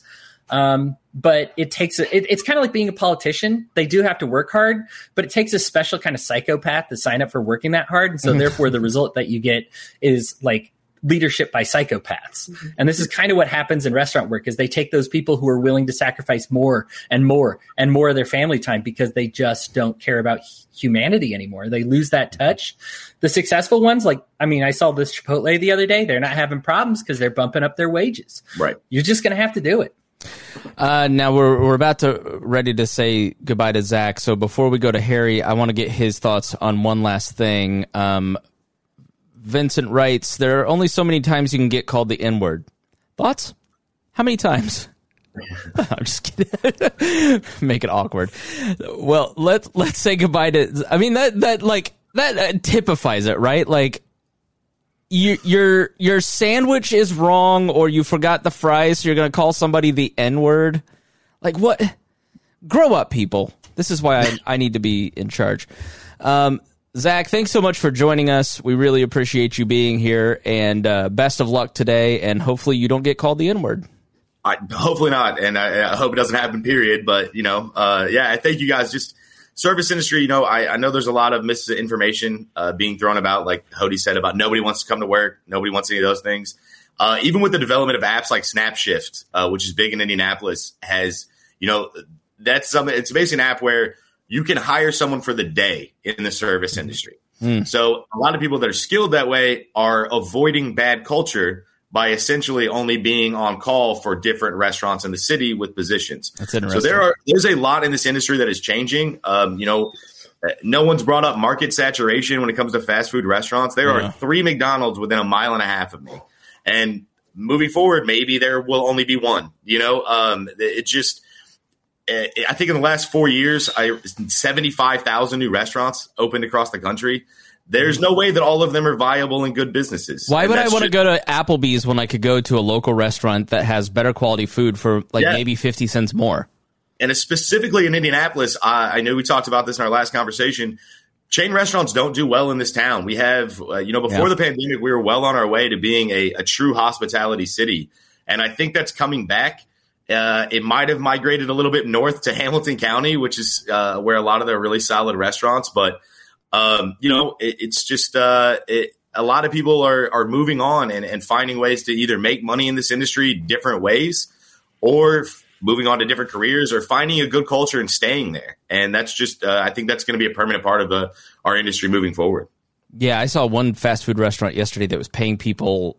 Um, but it takes a, it, it's kind of like being a politician. They do have to work hard, but it takes a special kind of psychopath to sign up for working that hard. And so mm-hmm. therefore the result that you get is like leadership by psychopaths. Mm-hmm. And this is kind of what happens in restaurant work is they take those people who are willing to sacrifice more and more and more of their family time because they just don't care about humanity anymore. They lose that touch. The successful ones, like, I mean, I saw this Chipotle the other day. They're not having problems because they're bumping up their wages. Right. You're just going to have to do it. Uh, now we're we're about to ready to say goodbye to Zach. So before we go to Harry, I want to get his thoughts on one last thing. Um, Vincent writes, "There are only so many times you can get called the N word. Thoughts? How many times?" [laughs] I'm just kidding. [laughs] Make it awkward. Well, let's let's say goodbye to. I mean that that like that uh, typifies it, right? Like you, your your sandwich is wrong or you forgot the fries, so you're gonna call somebody the N word. Like what? Grow up, people. This is why I, I need to be in charge. Um, Zach, thanks so much for joining us. We really appreciate you being here, and uh, best of luck today. And hopefully, you don't get called the N word. hopefully not, and I, I, hope it doesn't happen. Period. But you know, uh, yeah, I thank you guys. Just service industry, you know, I, I know there's a lot of misinformation uh, being thrown about, like Hody said, about nobody wants to come to work, nobody wants any of those things. Uh, even with the development of apps like SnapShift, uh, which is big in Indianapolis, has you know that's something. It's basically an app where you can hire someone for the day in the service industry. Mm. So a lot of people that are skilled that way are avoiding bad culture by essentially only being on call for different restaurants in the city with positions. That's interesting. So there are there's a lot in this industry that is changing. Um, you know, no one's brought up market saturation when it comes to fast food restaurants. There yeah. are three McDonald's within a mile and a half of me, and moving forward, maybe there will only be one. You know, um, it just. I think in the last four years, I seventy five thousand new restaurants opened across the country. There's no way that all of them are viable and good businesses. Why would I want to go to Applebee's when I could go to a local restaurant that has better quality food for like yeah. maybe 50 cents more? And specifically in Indianapolis, I, I know we talked about this in our last conversation. Chain restaurants don't do well in this town. We have, uh, you know, before yeah. the pandemic, we were well on our way to being a, a true hospitality city. And I think that's coming back. Uh, it might have migrated a little bit north to Hamilton County, which is uh, where a lot of the really solid restaurants, but – um, you know, it, it's just uh, it, a lot of people are are moving on and, and finding ways to either make money in this industry different ways, or f- moving on to different careers, or finding a good culture and staying there. And that's just, uh, I think that's going to be a permanent part of uh, our industry moving forward. Yeah, I saw one fast food restaurant yesterday that was paying people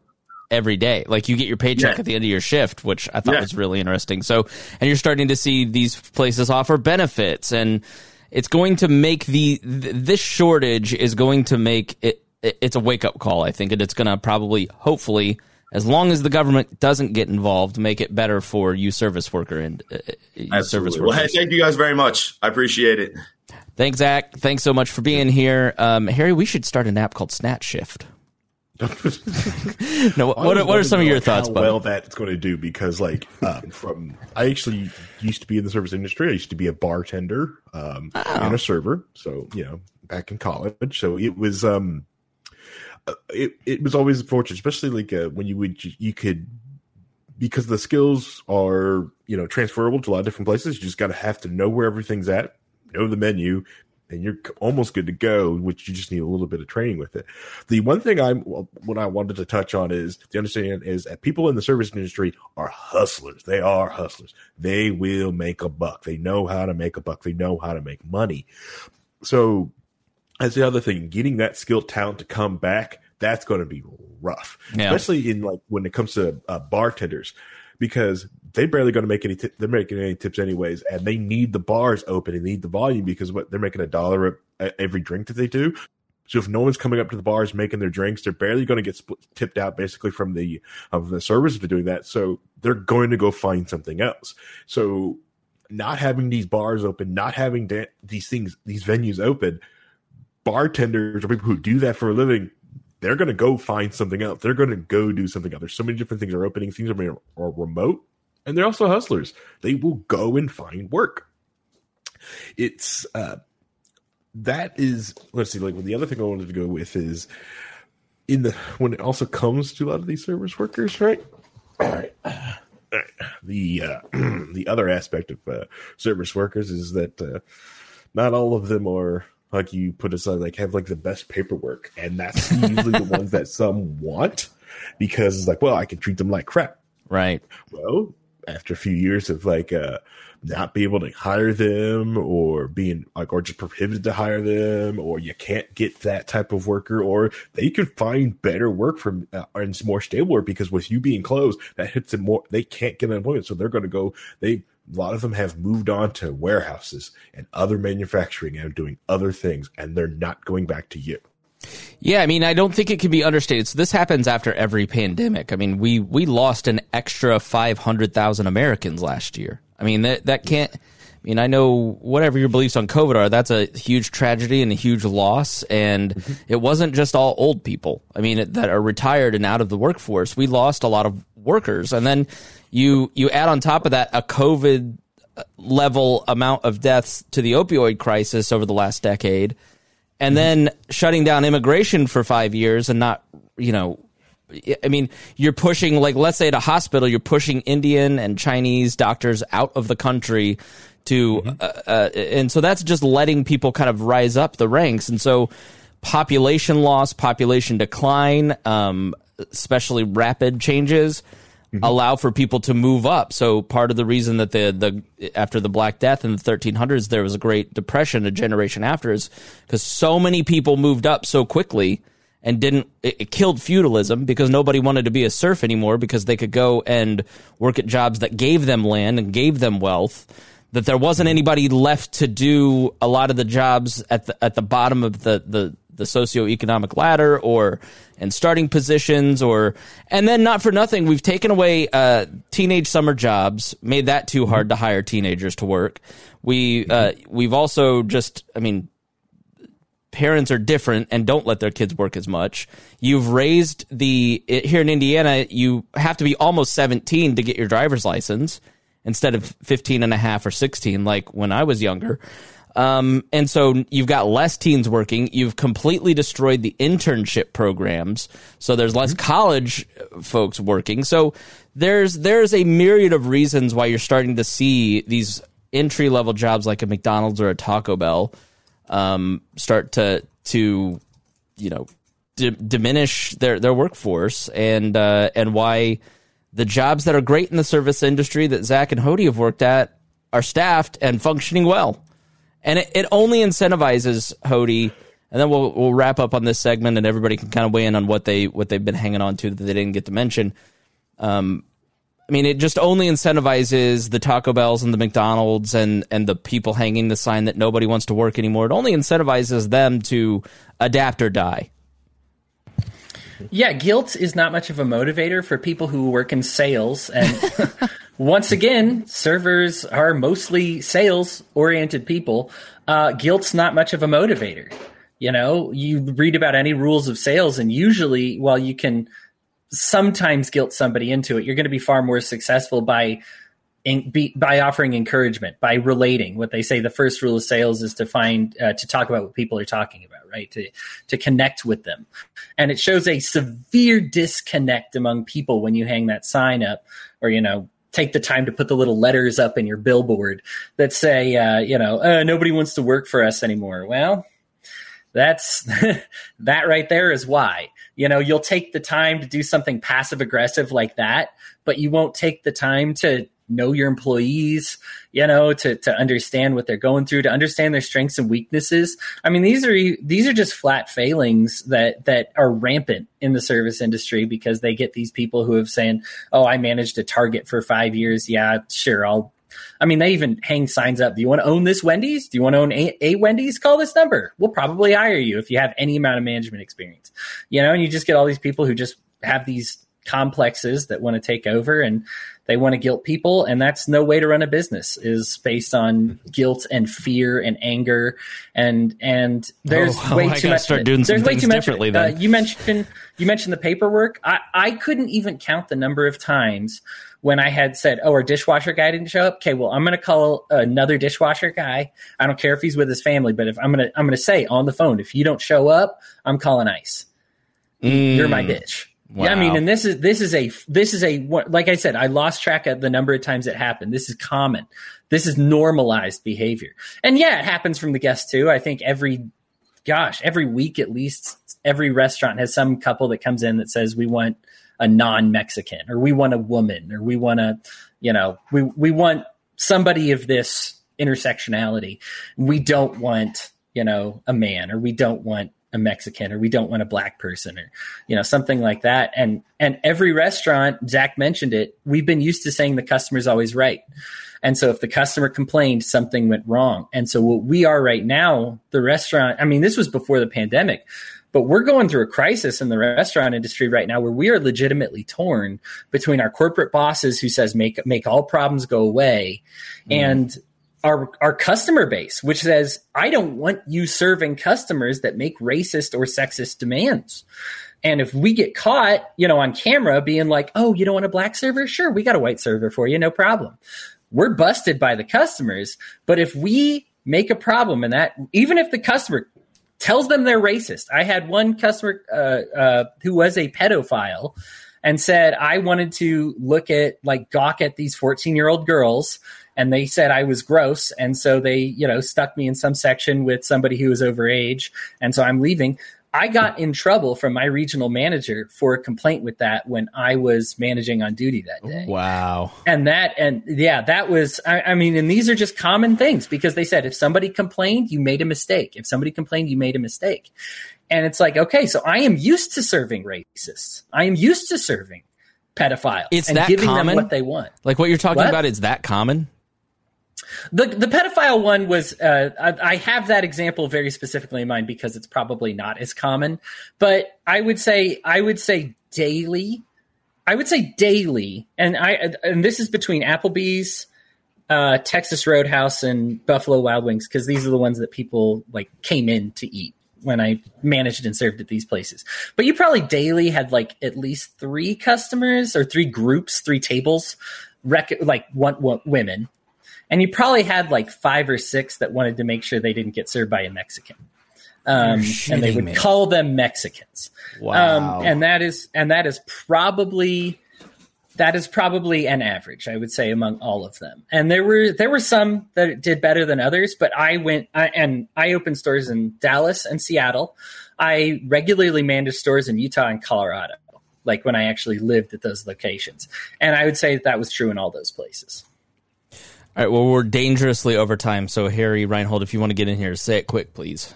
every day. Like you get your paycheck yeah. at the end of your shift, which I thought yeah. was really interesting. So, and you're starting to see these places offer benefits and it's going to make the th- this shortage is going to make it, it it's a wake up call, I think, and it's going to probably, hopefully, as long as the government doesn't get involved, make it better for you service worker and uh, uh service workers. Well, hey, thank you guys very much. I appreciate it. Thanks, Zach. Thanks so much for being here, um, Harry. We should start an app called Snatch Shift. [laughs] no, what, what, what are some of your thoughts? How well, that's going to do because, like, um, from I actually used to be in the service industry. I used to be a bartender um, oh. and a server. So you know, back in college. So it was um, uh, it it was always fortunate, especially like uh, when you would you could because the skills are you know transferable to a lot of different places. You just got to have to know where everything's at, know the menu, and you're almost good to go, which you just need a little bit of training with it. The one thing I'm, what I wanted to touch on is to understand is that people in the service industry are hustlers. They are hustlers. They will make a buck. They know how to make a buck. They know how to make money. So that's the other thing, getting that skilled talent to come back, that's going to be rough, Yeah. especially in like when it comes to uh, bartenders, because they barely going to make any. T- they're making any tips anyways, and they need the bars open and need the volume because what they're making a dollar every drink that they do. So if no one's coming up to the bars making their drinks, they're barely going to get split, tipped out basically from the of the service for doing that. So they're going to go find something else. So not having these bars open, not having da- these things, these venues open, bartenders or people who do that for a living, they're going to go find something else. They're going to go do something else. There's so many different things are opening. Things are, are remote, and they're also hustlers. They will go and find work. It's uh, that is let's see. Like well, the other thing I wanted to go with is in the when it also comes to a lot of these service workers, right? All right. All right. The uh, [clears throat] the other aspect of uh, service workers is that uh, not all of them are like you put aside like have like the best paperwork, and that's usually the ones that some want because it's like, well, I can treat them like crap. Right. Well, after a few years of like uh not being able to hire them or being like or just prohibited to hire them or you can't get that type of worker or they can find better work from uh, and more stable work because with you being closed that hits them more they can't get an unemployment. So they're going to go they a lot of them have moved on to warehouses and other manufacturing and doing other things and they're not going back to you Yeah, I mean, I don't think it can be understated. So this happens after every pandemic. I mean, we we lost an extra five hundred thousand Americans last year. I mean, that that can't. I mean, I know whatever your beliefs on COVID are, that's a huge tragedy and a huge loss. And mm-hmm. it wasn't just all old people. I mean, that are retired and out of the workforce. We lost a lot of workers, and then you you add on top of that a COVID uh, level amount of deaths to the opioid crisis over the last decade and then shutting down immigration for five years and not, you know, I mean, you're pushing, like, let's say at a hospital, you're pushing Indian and Chinese doctors out of the country to, uh, uh, and so that's just letting people kind of rise up the ranks. And so population loss, population decline, um, especially rapid changes, Mm-hmm. allow for people to move up. So part of the reason that the the after the Black Death in the 1300s there was a Great Depression a generation after is because so many people moved up so quickly and didn't it, it killed feudalism because nobody wanted to be a serf anymore because they could go and work at jobs that gave them land and gave them wealth that there wasn't anybody left to do a lot of the jobs at the at the bottom of the the the socioeconomic ladder or in starting positions or and then not for nothing we've taken away uh, teenage summer jobs made that too hard to hire teenagers to work we uh, we've also just i mean parents are different and don't let their kids work as much. You've raised the here in Indiana, you have to be almost 17 to get your driver's license instead of 15 and a half or 16 like when I was younger. Um, and so you've got less teens working. You've completely destroyed the internship programs. So there's less college folks working. So there's there's a myriad of reasons why you're starting to see these entry level jobs like a McDonald's or a Taco Bell um, start to to you know d- diminish their their workforce and uh, and why the jobs that are great in the service industry that Zach and Hody have worked at are staffed and functioning well, and it, it only incentivizes Hody. And then we'll we'll wrap up on this segment, and everybody can kind of weigh in on what they what they've been hanging on to that they didn't get to mention. Um, I mean, it just only incentivizes the Taco Bells and the McDonald's and and the people hanging the sign that nobody wants to work anymore. It only incentivizes them to adapt or die. Yeah, guilt is not much of a motivator for people who work in sales. And [laughs] once again, servers are mostly sales oriented people. Uh, guilt's not much of a motivator. You know, you read about any rules of sales, and usually, while you can sometimes guilt somebody into it, you're going to be far more successful by in, be, by offering encouragement, by relating. What they say the first rule of sales is to find uh, to talk about what people are talking about, right? To to connect with them, and it shows a severe disconnect among people when you hang that sign up, or you know. Take the time to put the little letters up in your billboard that say, uh, you know, uh, nobody wants to work for us anymore. Well, that's [laughs] that right there is why. You know, you'll take the time to do something passive aggressive like that, but you won't take the time to know your employees, you know, to to understand what they're going through, to understand their strengths and weaknesses. I mean, these are these are just flat failings that that are rampant in the service industry because they get these people who have saying, "Oh, I managed a Target for 5 years. Yeah, sure, I'll I mean, they even hang signs up. Do you want to own this Wendy's? Do you want to own a, a Wendy's? Call this number. We'll probably hire you if you have any amount of management experience. You know, and you just get all these people who just have these complexes that want to take over and they want to guilt people and that's no way to run a business is based on guilt and fear and anger and and there's Oh, [laughs] way too much start doing there's way too much differently uh, you mentioned you mentioned the paperwork I, I couldn't even count the number of times when I had said, "Oh, our dishwasher guy didn't show up." Okay, well, I'm going to call another dishwasher guy. I don't care if he's with his family, but if I'm going to, I'm going to say on the phone, if you don't show up, I'm calling ICE. You're my bitch. Yeah, I mean, and this is this is a this is a like I said, I lost track of the number of times it happened. This is common. This is normalized behavior, and yeah, it happens from the guests too. I think every gosh, every week at least, every restaurant has some couple that comes in that says we want a non-Mexican or we want a woman or we want a, you know, we we want somebody of this intersectionality. We don't want, you know, a man or we don't want a Mexican or we don't want a black person or you know something like that. And and every restaurant Zach mentioned it we've been used to saying the customer's always right. And so if the customer complained something went wrong. And so what we are right now the restaurant I mean this was before the pandemic but we're going through a crisis in the restaurant industry right now where we are legitimately torn between our corporate bosses who says make make all problems go away mm. and our our customer base, which says, I don't want you serving customers that make racist or sexist demands. And if we get caught, you know, on camera being like, oh, you don't want a black server? Sure, we got a white server for you, no problem. We're busted by the customers. But if we make a problem and that, even if the customer tells them they're racist, I had one customer uh, uh, who was a pedophile and said, I wanted to look at, like, gawk at these 14 year old girls and they said I was gross, and so they, you know, stuck me in some section with somebody who was over age, and so I'm leaving. I got in trouble from my regional manager for a complaint with that when I was managing on duty that day. Wow. And that, and yeah, that was, I, I mean, and these are just common things because they said if somebody complained, you made a mistake. If somebody complained, you made a mistake. And it's like, okay, so I am used to serving racists. I am used to serving pedophiles It's and that giving common? them what they want. Like what you're talking What? about is that common? The the pedophile one was uh, I, I have that example very specifically in mind because it's probably not as common, but I would say I would say daily, I would say daily, and I and this is between Applebee's, uh, Texas Roadhouse, and Buffalo Wild Wings because these are the ones that people like came in to eat when I managed and served at these places. But you probably daily had like at least three customers or three groups, three tables, rec- like one, one women and you probably had like five or six that wanted to make sure they didn't get served by a Mexican. Um, and they would me. call them Mexicans. Wow. Um, and that is and that is probably that is probably an average, I would say, among all of them. And there were there were some that did better than others, but I went I, and I opened stores in Dallas and Seattle. I regularly managed stores in Utah and Colorado, like when I actually lived at those locations. And I would say that, that was true in all those places. All right. Well, we're dangerously over time. So, Harry Reinhold, if you want to get in here, say it quick, please.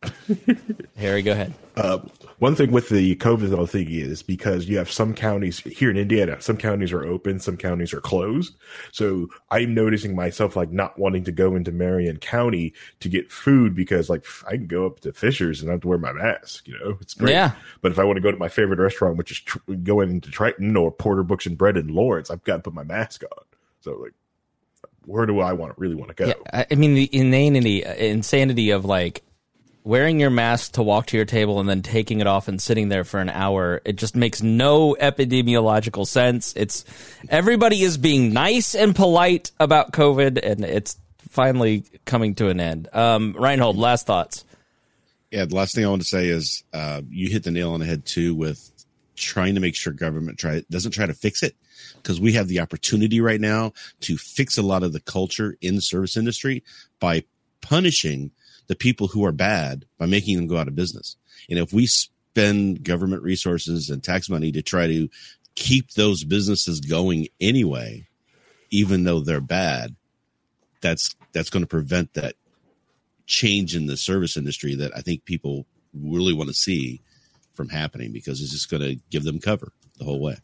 [laughs] Harry, go ahead. Uh, one thing with the COVID thing is because you have some counties here in Indiana, some counties are open, some counties are closed. So I'm noticing myself like not wanting to go into Marion County to get food because like I can go up to Fishers and I have to wear my mask. You know, it's great. Yeah. But if I want to go to my favorite restaurant, which is tr- going into Triton or Porter Books and Bread in Lawrence, I've got to put my mask on. So like, where do I want really want to go? Yeah, I I mean the inanity, insanity of like wearing your mask to walk to your table and then taking it off and sitting there for an hour. It just makes no epidemiological sense. It's everybody is being nice and polite about COVID, and it's finally coming to an end. Um, Reinhold, last thoughts. Yeah, the last thing I want to say is uh, you hit the nail on the head too with trying to make sure government try doesn't try to fix it because we have the opportunity right now to fix a lot of the culture in the service industry by punishing the people who are bad by making them go out of business. And if we spend government resources and tax money to try to keep those businesses going anyway, even though they're bad, that's that's going to prevent that change in the service industry that I think people really want to see from happening because it's just going to give them cover the whole way.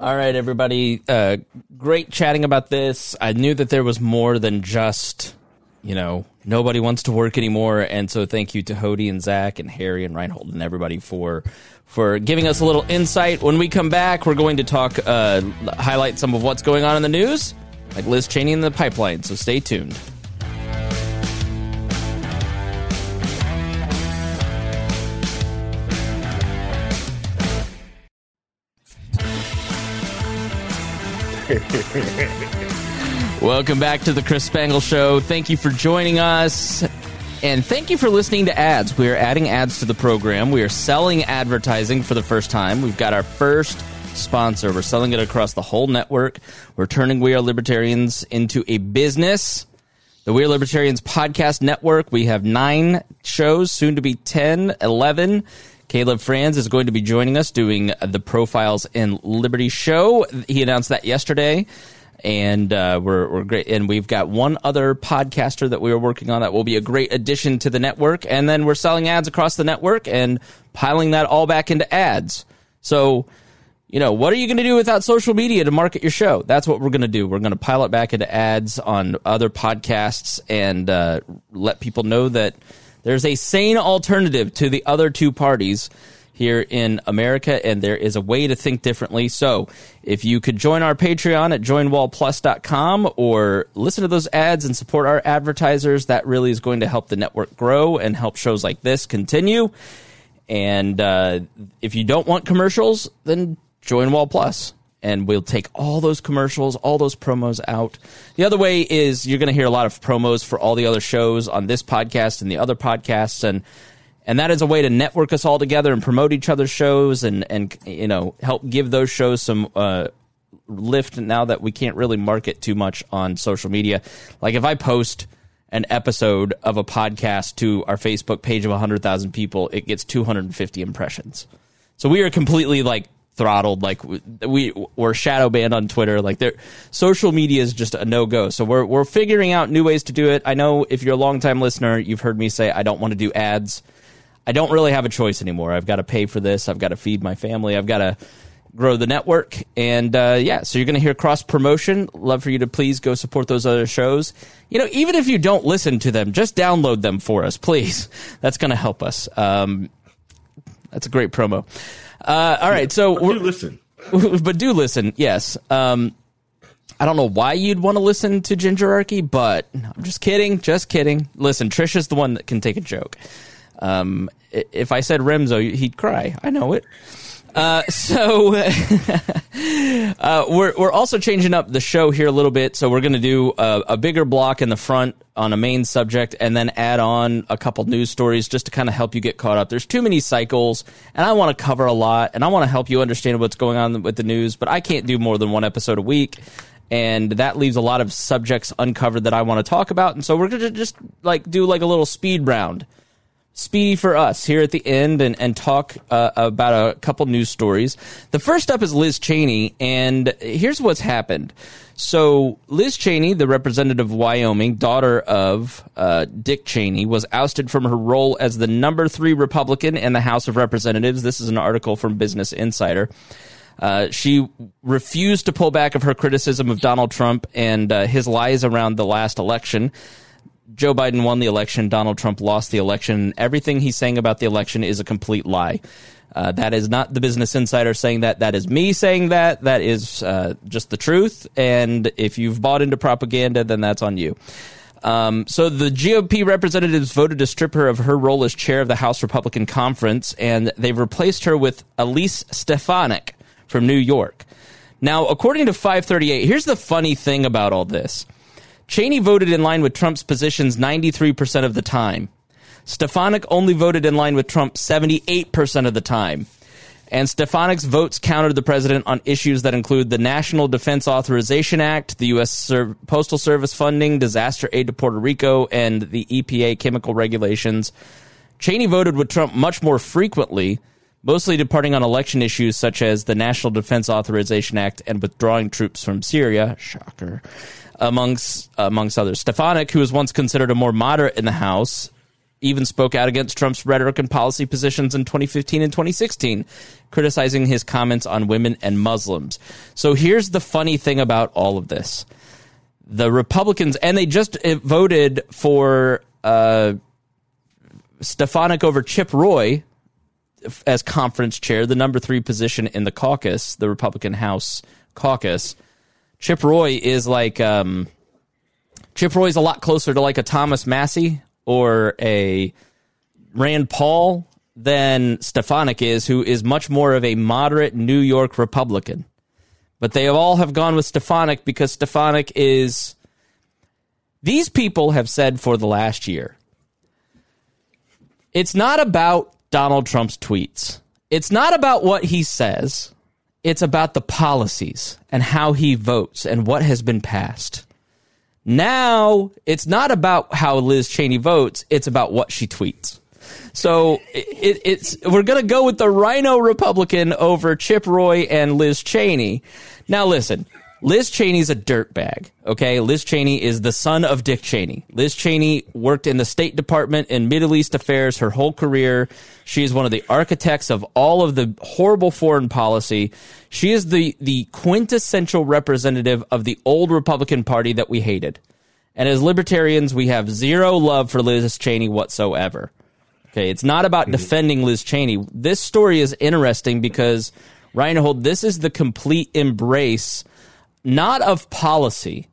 All right, everybody. Uh, great chatting about this. I knew that there was more than just, you know, nobody wants to work anymore, and so thank you to Hody and Zach and Harry and Reinhold and everybody for for giving us a little insight. When we come back, we're going to talk, uh, highlight some of what's going on in the news, like Liz Cheney in the pipeline. So stay tuned. [laughs] Welcome back to the Chris Spangle Show. Thank you for joining us. And thank you for listening to ads. We are adding ads to the program. We are selling advertising for the first time. We've got our first sponsor. We're selling it across the whole network. We're turning We Are Libertarians into a business. The We Are Libertarians podcast network. We have nine shows, soon to be 10, 11. Caleb Franz is going to be joining us doing the Profiles in Liberty show. He announced that yesterday, and uh, we're, we're great. And we've got one other podcaster that we are working on that will be a great addition to the network. And then we're selling ads across the network and piling that all back into ads. So, you know, what are you going to do without social media to market your show? That's what we're going to do. We're going to pile it back into ads on other podcasts and uh, let people know that there's a sane alternative to the other two parties here in America, and there is a way to think differently. So, if you could join our Patreon at joinwallplus.com or listen to those ads and support our advertisers, that really is going to help the network grow and help shows like this continue. And uh, if you don't want commercials, then join Wall Plus and we'll take all those commercials, all those promos out. The other way is you're going to hear a lot of promos for all the other shows on this podcast and the other podcasts and and that is a way to network us all together and promote each other's shows and and you know help give those shows some uh, lift now that we can't really market too much on social media. Like if I post an episode of a podcast to our Facebook page of 100,000 people, it gets 250 impressions. So we are completely like throttled. Like we we're shadow banned on Twitter. Like their social media is just a no go. So we're we're figuring out new ways to do it. I know if you're a longtime listener, you've heard me say I don't want to do ads. I don't really have a choice anymore. I've got to pay for this. I've got to feed my family. I've got to grow the network. And uh, yeah, so you're going to hear cross promotion. Love for you to please go support those other shows. You know, even if you don't listen to them, just download them for us, please. [laughs] That's going to help us. Um, that's a great promo. Uh, all right, so do listen, [laughs] but do listen. Yes. Um, I don't know why you'd want to listen to Gingerarchy, but I'm just kidding. Just kidding. Listen, Trisha's the one that can take a joke. Um, if I said Remzo, he'd cry. I know it. Uh, so [laughs] uh, we're we're also changing up the show here a little bit. So we're going to do a, a, bigger block in the front on a main subject, and then add on a couple news stories just to kind of help you get caught up. There's too many cycles, and I want to cover a lot, and I want to help you understand what's going on with the news. But I can't do more than one episode a week. And that leaves a lot of subjects uncovered that I want to talk about. And so we're going to just like do like a little speed round speedy for us here at the end and, and talk uh, about a couple news stories. The first up is Liz Cheney, and here's what's happened. So, Liz Cheney, the representative of Wyoming, daughter of uh, Dick Cheney, was ousted from her role as the number three Republican in the House of Representatives. This is an article from Business Insider. Uh, she refused to pull back of her criticism of Donald Trump and uh, his lies around the last election. Joe Biden won the election, Donald Trump lost the election. Everything he's saying about the election is a complete lie. Uh, that is not the Business Insider saying that. That is me saying that. That is uh, just the truth. And if you've bought into propaganda, then that's on you. Um, so the GOP representatives voted to strip her of her role as chair of the House Republican Conference, and they've replaced her with Elise Stefanik from New York. Now, according to 538, here's the funny thing about all this. Cheney voted in line with Trump's positions 93% of the time. Stefanik only voted in line with Trump 78% of the time. And Stefanik's votes countered the president on issues that include the National Defense Authorization Act, the U.S. Ser- Postal Service funding, disaster aid to Puerto Rico, and the EPA chemical regulations. Cheney voted with Trump much more frequently, mostly departing on election issues such as the National Defense Authorization Act and withdrawing troops from Syria. Shocker. Amongst, amongst others. Stefanik, who was once considered a more moderate in the House, even spoke out against Trump's rhetoric and policy positions in 2015 and 2016, criticizing his comments on women and Muslims. So here's the funny thing about all of this. The Republicans, and they just uh, voted for uh, Stefanik over Chip Roy as conference chair, the number three position in the caucus, the Republican House caucus. Chip Roy is like um, Chip Roy is a lot closer to like a Thomas Massie or a Rand Paul than Stefanik is, who is much more of a moderate New York Republican. But they all have gone with Stefanik because Stefanik is. These people have said for the last year it's not about Donald Trump's tweets. It's not about what he says. It's about the policies and how he votes and what has been passed. Now it's not about how Liz Cheney votes, it's about what she tweets. So it, it's we're to go with the RINO Republican over Chip Roy and Liz Cheney. Now listen, Liz Cheney's a dirtbag. Okay, Liz Cheney is the son of Dick Cheney. Liz Cheney worked in the State Department in Middle East affairs her whole career. She is one of the architects of all of the horrible foreign policy. She is the the quintessential representative of the old Republican Party that we hated. And as libertarians, we have zero love for Liz Cheney whatsoever. Okay, it's not about mm-hmm. defending Liz Cheney. This story is interesting because Reinhold, this is the complete embrace not of policy,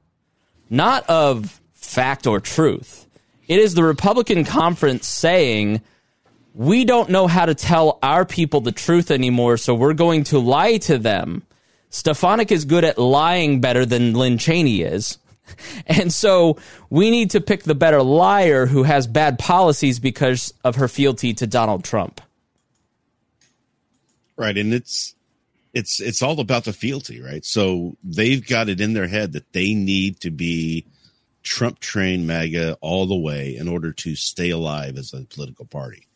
not of fact or truth. It is the Republican conference saying, we don't know how to tell our people the truth anymore, so we're going to lie to them. Stefanik is good at lying better than Lynn Cheney is. [laughs] And so we need to pick the better liar who has bad policies because of her fealty to Donald Trump. Right. And it's it's it's all about the fealty, right? So they've got it in their head that they need to be Trump train MAGA all the way in order to stay alive as a political party.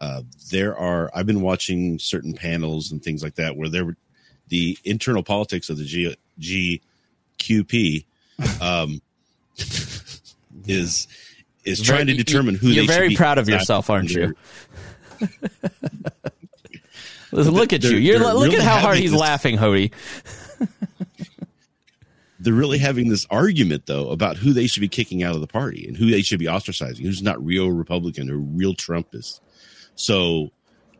Uh, there are I've been watching certain panels and things like that where there the internal politics of the G, GQP [laughs] um, is is trying to determine who you're very proud of yourself, aren't you? [laughs] look at you. You're look really at how hard he's this, laughing, Hody. [laughs] they're really having this argument though about who they should be kicking out of the party and who they should be ostracizing, who's not real Republican or real Trumpist. So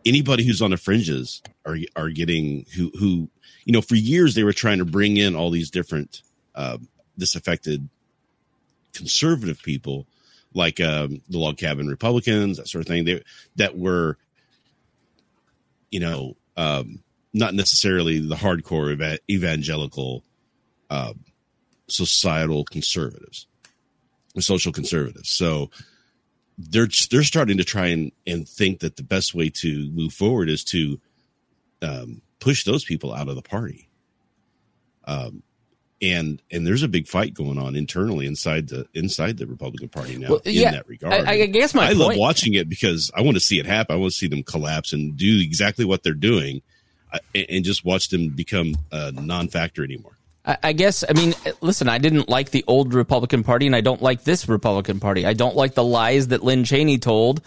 anybody who's on the fringes are are getting who who you know for years they were trying to bring in all these different uh, disaffected conservative people like um, the log cabin Republicans that sort of thing they, that were you know, um, not necessarily the hardcore ev- evangelical uh, societal conservatives, social conservatives. So they're they're starting to try and, and think that the best way to move forward is to um, push those people out of the party. Um, and and there's a big fight going on internally inside the inside the Republican Party now well, in yeah, that regard. I, I guess my I point, love watching it because I want to see it happen. I want to see them collapse and do exactly what they're doing, uh, and just watch them become a non-factor anymore. I guess I mean, listen. I didn't like the old Republican Party, and I don't like this Republican Party. I don't like the lies that Lynn Cheney told,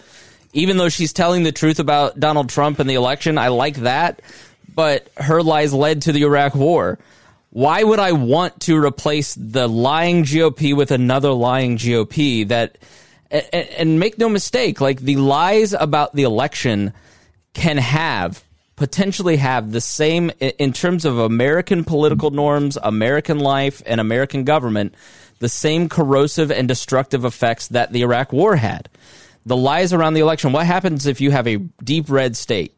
even though she's telling the truth about Donald Trump and the election. I like that, but her lies led to the Iraq War why would I want to replace the lying GOP with another lying GOP that and, make no mistake, like the lies about the election can have potentially have the same in terms of American political norms, American life, and American government, the same corrosive and destructive effects that the Iraq war had. The lies around the election. What happens if you have a deep red state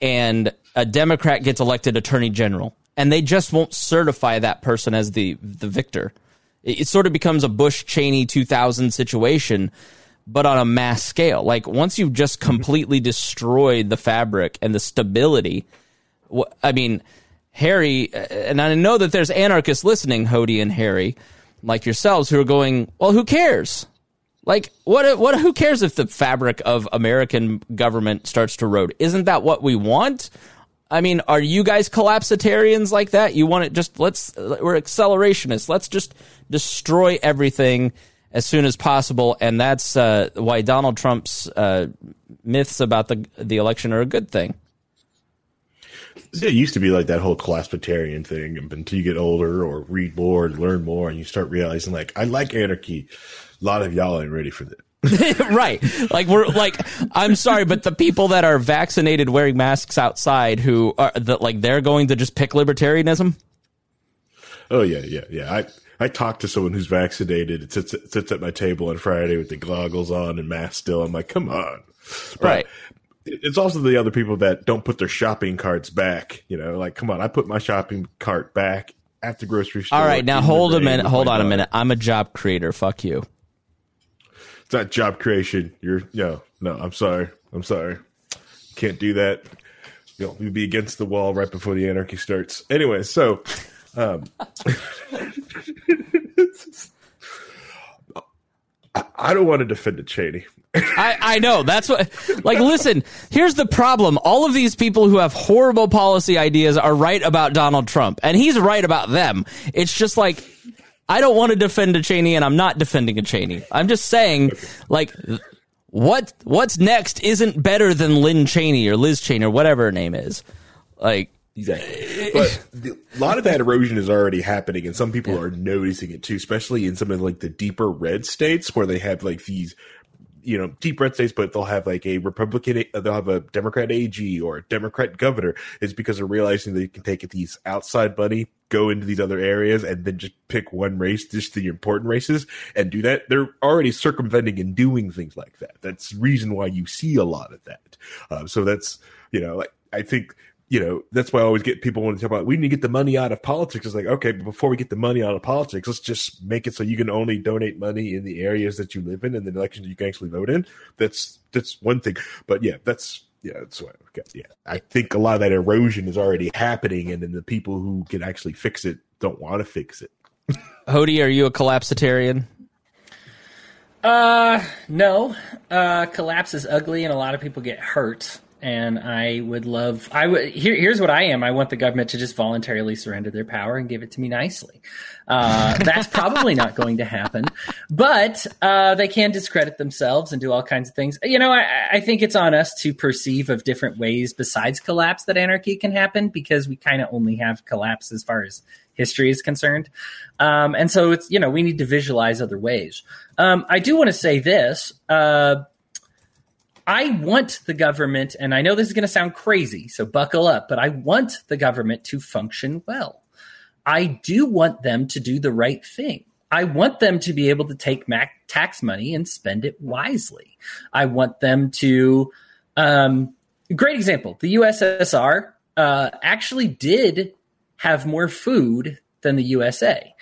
and a Democrat gets elected attorney general? And they just won't certify that person as the the victor. It, it sort of becomes a Bush Cheney 2000 situation, but on a mass scale. Like once you've just mm-hmm. completely destroyed the fabric and the stability I mean, Harry, and I know that there's anarchists listening, Hody and Harry, like yourselves, who are going, well, who cares? Like, what, what, who cares if the fabric of American government starts to erode? Isn't that what we want? I mean, are you guys collapsitarians like that? You want it just, let's, we're accelerationists. Let's just destroy everything as soon as possible. And that's uh, why Donald Trump's uh, myths about the, the election are a good thing. It used to be like that whole collapsitarian thing, until you get older or read more and learn more, and you start realizing, like, I like anarchy. A lot of y'all ain't ready for that. [laughs] right. Like we're like I'm sorry, but the people that are vaccinated wearing masks outside who are that like they're going to just pick libertarianism. Oh yeah, yeah, yeah. I I talked to someone who's vaccinated. It sits sits at my table on Friday with the goggles on and mask still. I'm like, come on. But right it's also the other people that don't put their shopping carts back. You know, like, come on, I put my shopping cart back at the grocery store. All right, now hold a minute. Hold on a minute. I'm a job creator. Fuck you. It's not job creation. You're no, no. I'm sorry. I'm sorry. Can't do that. You'll, be against the wall right before the anarchy starts. Anyway, so. Um, [laughs] I don't want to defend a Cheney. I, I know. That's what, like, listen, here's the problem. All of these people who have horrible policy ideas are right about Donald Trump, and he's right about them. It's just like, I don't want to defend a Cheney, and I'm not defending a Cheney. I'm just saying, like, what what's next isn't better than Lynn Cheney or Liz Cheney or whatever her name is. Like, Exactly. But the, a lot of that erosion is already happening, and some people yeah. are noticing it too, especially in some of like the deeper red states where they have like these you know deep red states, but they'll have like a Republican, they'll have a Democrat AG or a Democrat governor. Is because they're realizing they can take these outside money, go into these other areas, and then just pick one race, just the important races, and do that. They're already circumventing and doing things like that. That's reason why you see a lot of that. Uh, so that's you know like I think you know, that's why I always get people want to talk about we need to get the money out of politics. It's like, okay, but before we get the money out of politics, let's just make it so you can only donate money in the areas that you live in and the elections you can actually vote in. That's that's one thing. But yeah, that's yeah, that's what yeah. I think a lot of that erosion is already happening and then the people who can actually fix it don't want to fix it. Hody, are you a collapsitarian? Uh no. Uh collapse is ugly and a lot of people get hurt and I would love. I would here, here's what I am. I want the government to just voluntarily surrender their power and give it to me nicely. Uh, [laughs] that's probably not going to happen, but uh, they can discredit themselves and do all kinds of things. You know, I, I, think it's on us to perceive of different ways besides collapse that anarchy can happen because we kind of only have collapse as far as history is concerned. Um, and so it's you know we need to visualize other ways. Um, I do want to say this. Uh, I want the government, and I know this is going to sound crazy, so buckle up, but I want the government to function well. I do want them to do the right thing. I want them to be able to take mac- tax money and spend it wisely. I want them to. Um, great example: the USSR uh, actually did have more food than the USA.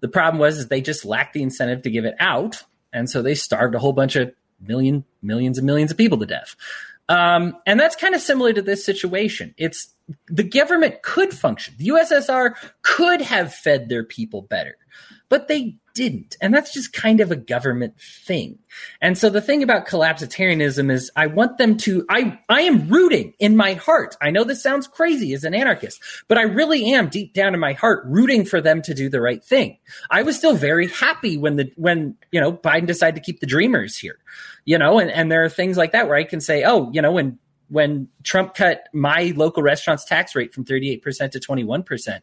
The problem was is they just lacked the incentive to give it out, and so they starved a whole bunch of million, millions and millions of people to death. Um, and that's kind of similar to this situation. It's the government could function. The USSR could have fed their people better, but they didn't. And that's just kind of a government thing. And so the thing about collapsitarianism is I want them to, I, I am rooting in my heart. I know this sounds crazy as an anarchist, but I really am deep down in my heart rooting for them to do the right thing. I was still very happy when the, when, you know, Biden decided to keep the dreamers here, you know, and, and there are things like that where I can say, oh, you know, when, when Trump cut my local restaurant's tax rate from 38% to 21%,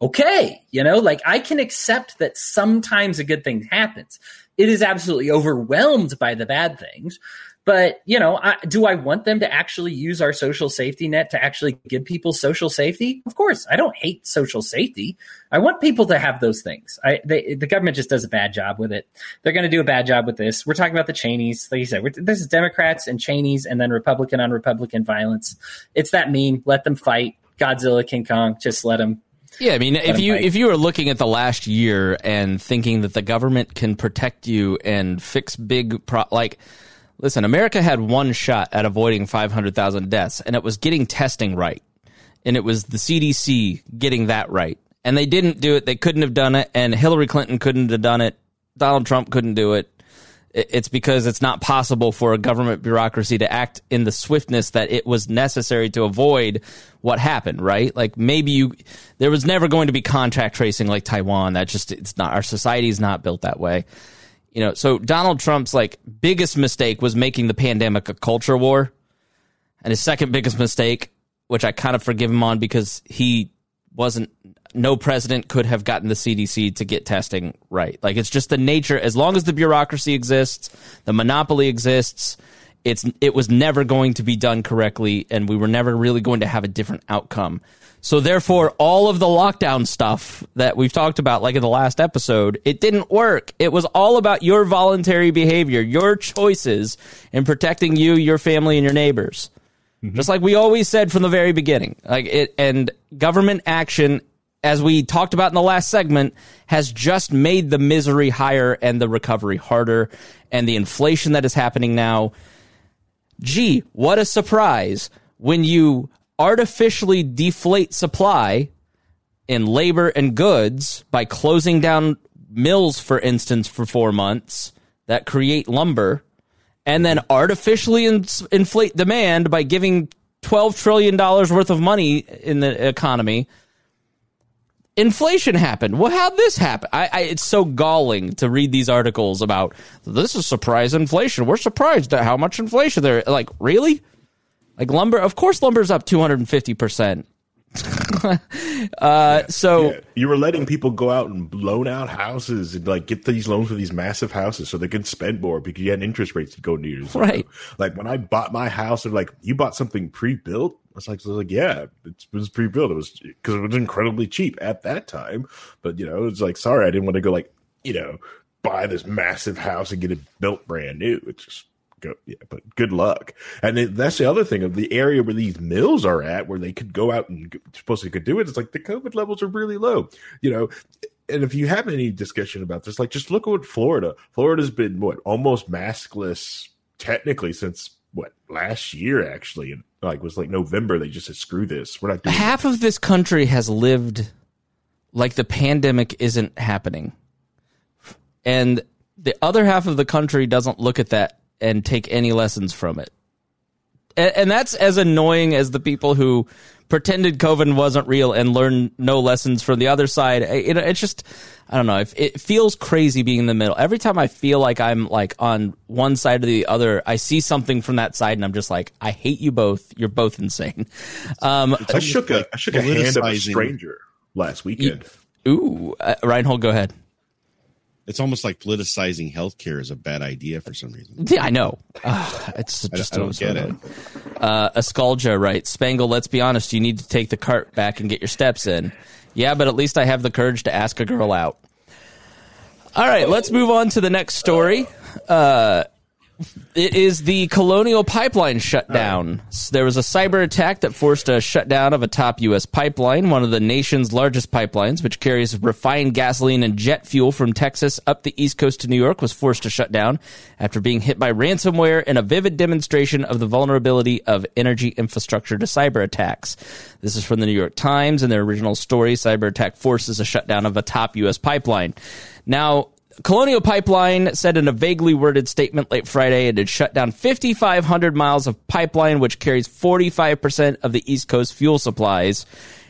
okay, you know, like I can accept that sometimes a good thing happens. It is absolutely overwhelmed by the bad things. But, you know, I, do I want them to actually use our social safety net to actually give people social safety? Of course, I don't hate social safety. I want people to have those things. I, they, the government just does a bad job with it. They're going to do a bad job with this. We're talking about the Cheneys. Like you said, this is Democrats and Cheneys and then Republican on Republican violence. It's that meme. Let them fight. Godzilla, King Kong, just let them yeah, I mean, if you if you were looking at the last year and thinking that the government can protect you and fix big pro- like listen, America had one shot at avoiding 500,000 deaths and it was getting testing right. and it was the CDC getting that right. And they didn't do it. They couldn't have done it, and Hillary Clinton couldn't have done it. Donald Trump couldn't do it. It's because it's not possible for a government bureaucracy to act in the swiftness that it was necessary to avoid what happened, right? Like maybe you, there was never going to be contact tracing like Taiwan. That just, it's not, our society is not built that way. You know, so Donald Trump's like biggest mistake was making the pandemic a culture war. And his second biggest mistake, which I kind of forgive him on because he wasn't no president could have gotten the CDC to get testing right. Like it's just the nature as long as the bureaucracy exists, the monopoly exists, it's it was never going to be done correctly and we were never really going to have a different outcome. So therefore all of the lockdown stuff that we've talked about like in the last episode, it didn't work. It was all about your voluntary behavior, your choices in protecting you, your family and your neighbors. Mm-hmm. Just like we always said from the very beginning. Like it and government action as we talked about in the last segment, has just made the misery higher and the recovery harder. And the inflation that is happening now, gee, what a surprise when you artificially deflate supply in labor and goods by closing down mills, for instance, for four months that create lumber, and then artificially in- inflate demand by giving $12 trillion worth of money in the economy inflation happened. Well, how'd this happen? I, I, it's so galling to read these articles about this is surprise inflation. We're surprised at how much inflation there. Like, really? Like lumber? Of course, lumber's up two hundred and fifty percent. [laughs] uh, so yeah. you were letting people go out and loan out houses and like get these loans for these massive houses so they could spend more because you had interest rates to go near. Right. Like when I bought my house, they're like, "You bought something pre-built." I was like, I was like, yeah, it was pre-built. It was because it was incredibly cheap at that time. But you know, it's like, sorry, I didn't want to go like, you know, buy this massive house and get it built brand new. It's just go, yeah. But good luck. And it, that's the other thing of the area where these mills are at, where they could go out and supposedly could do it. It's like the COVID levels are really low. You know, and if you have any discussion about this, like just look at what Florida. Florida's been what almost maskless technically since what last year actually and like was like november they just said screw this we're not doing half this. of this country has lived like the pandemic isn't happening and the other half of the country doesn't look at that and take any lessons from it and, and that's as annoying as the people who pretended covid wasn't real and learned no lessons from the other side it, it's just I don't know. If it feels crazy being in the middle. Every time I feel like I'm like on one side or the other, I see something from that side, and I'm just like, I hate you both. You're both insane. Um, I shook a I shook a hand of a stranger last weekend. Ooh, uh, Reinhold, go ahead. It's almost like politicizing healthcare is a bad idea for some reason. Yeah, I know. Uh, it's just I, I don't get it. Uh, Ascalja, right? Spangle, let's be honest. You need to take the cart back and get your steps in. Yeah, but at least I have the courage to ask a girl out. All right, let's move on to the next story. Uh, it is the Colonial Pipeline shutdown. There was a cyber attack that forced a shutdown of a top U.S. pipeline, one of the nation's largest pipelines, which carries refined gasoline and jet fuel from Texas up the East Coast to New York, was forced to shut down after being hit by ransomware in a vivid demonstration of the vulnerability of energy infrastructure to cyber attacks. This is from the New York Times. In their original story, cyber attack forces a shutdown of a top U.S. pipeline. Now, Colonial Pipeline said in a vaguely worded statement late Friday it had shut down 5,500 miles of pipeline, which carries 45% of the East Coast fuel supplies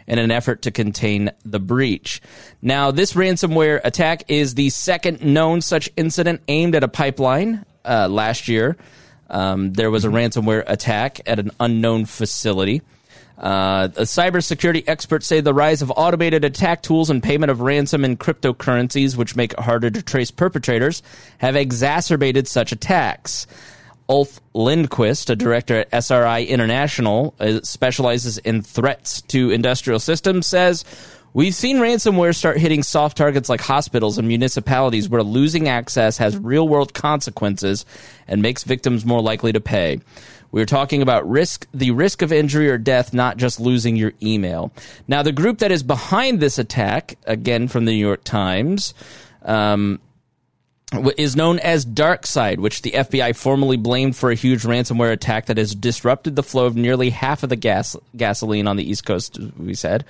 in an effort to contain the breach. Now, this ransomware attack is the second known such incident aimed at a pipeline uh, last year. Um, there was a ransomware attack at an unknown facility. Uh, cybersecurity experts say the rise of automated attack tools and payment of ransom in cryptocurrencies, which make it harder to trace perpetrators, have exacerbated such attacks. Ulf Lindqvist, a director at SRI International, uh, specializes in threats to industrial systems, says We've seen ransomware start hitting soft targets like hospitals and municipalities where losing access has real world consequences and makes victims more likely to pay. We are talking about risk, the risk of injury or death, not just losing your email. Now, the group that is behind this attack, again from the New York Times, um, is known as DarkSide, which the FBI formally blamed for a huge ransomware attack that has disrupted the flow of nearly half of the gas gasoline on the East Coast. We said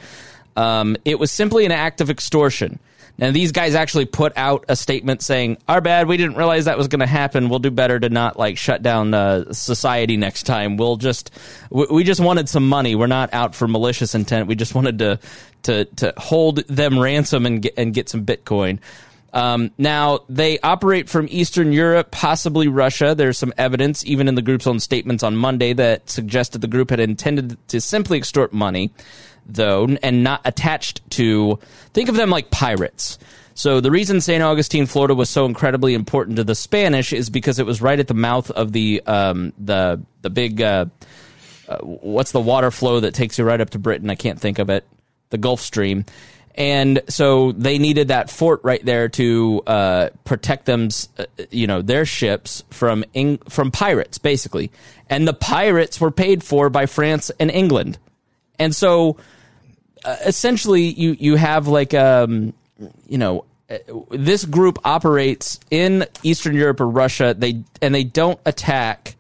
um, it was simply an act of extortion. Now these guys actually put out a statement saying, "Our bad. We didn't realize that was going to happen. We'll do better to not like shut down uh, society next time. We'll just we, we just wanted some money. We're not out for malicious intent. We just wanted to to to hold them ransom and get and get some Bitcoin." Um, now, they operate from Eastern Europe, possibly Russia. There's some evidence, even in the group's own statements on Monday, that suggested the group had intended to simply extort money, though, and not attached to, think of them like pirates. So the reason St. Augustine, Florida was so incredibly important to the Spanish is because it was right at the mouth of the, um, the, the big, uh, uh, what's the water flow that takes you right up to Britain? I can't think of it. The Gulf Stream and so they needed that fort right there to uh, protect them, uh, you know, their ships from Eng- from pirates, basically. And the pirates were paid for by France and England, and so essentially, you you have like um, you know. Uh, this group operates in Eastern Europe or Russia. They and they don't attack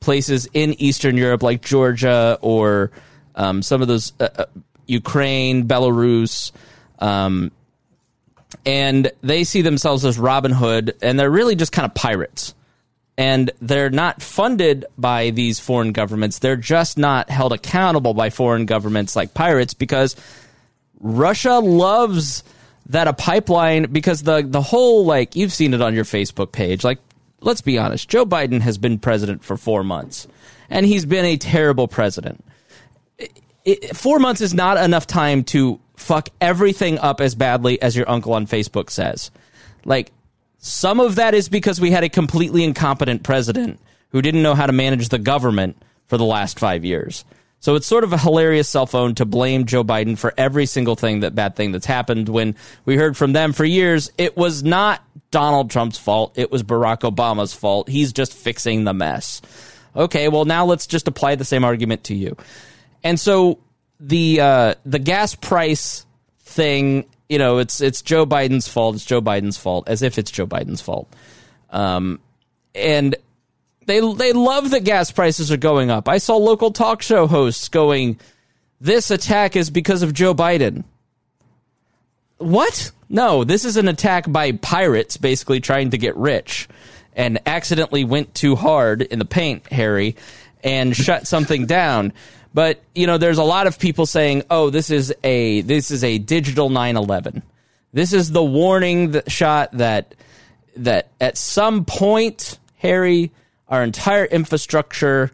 places in Eastern Europe like Georgia or um, some of those uh, uh Ukraine, Belarus, um, and they see themselves as Robin Hood, and they're really just kind of pirates. And they're not funded by these foreign governments. They're just not held accountable by foreign governments like pirates because Russia loves that a pipeline because the the whole like you've seen it on your Facebook page. Like, let's be honest, Joe Biden has been president for four months, and he's been a terrible president it, four months is not enough time to fuck everything up as badly as your uncle on Facebook says. Like, some of that is because we had a completely incompetent president who didn't know how to manage the government for the last five years. So it's sort of a hilarious cell phone to blame Joe Biden for every single thing that bad thing that's happened when we heard from them for years it was not Donald Trump's fault, it was Barack Obama's fault. He's just fixing the mess. Okay, well now let's just apply the same argument to you. And so the uh, the gas price thing, you know, it's it's Joe Biden's fault. It's Joe Biden's fault, as if it's Joe Biden's fault. Um, and they they love that gas prices are going up. I saw local talk show hosts going, "This attack is because of Joe Biden." What? No, this is an attack by pirates, basically trying to get rich, and accidentally went too hard in the paint, Harry, and shut something down. But you know, there's a lot of people saying, "Oh, this is a this is a digital 9/11. This is the warning that shot that that at some point, Harry, our entire infrastructure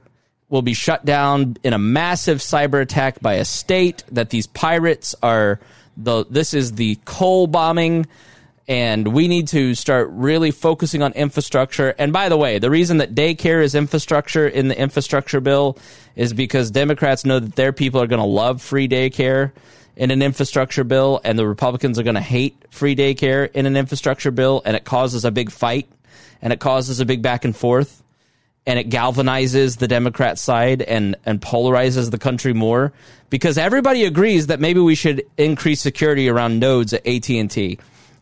will be shut down in a massive cyber attack by a state. That these pirates are the this is the coal bombing." And we need to start really focusing on infrastructure. And by the way, the reason that daycare is infrastructure in the infrastructure bill is because Democrats know that their people are going to love free daycare in an infrastructure bill, and the Republicans are going to hate free daycare in an infrastructure bill, and it causes a big fight, and it causes a big back and forth, and it galvanizes the Democrat side and and polarizes the country more because everybody agrees that maybe we should increase security around nodes at AT and T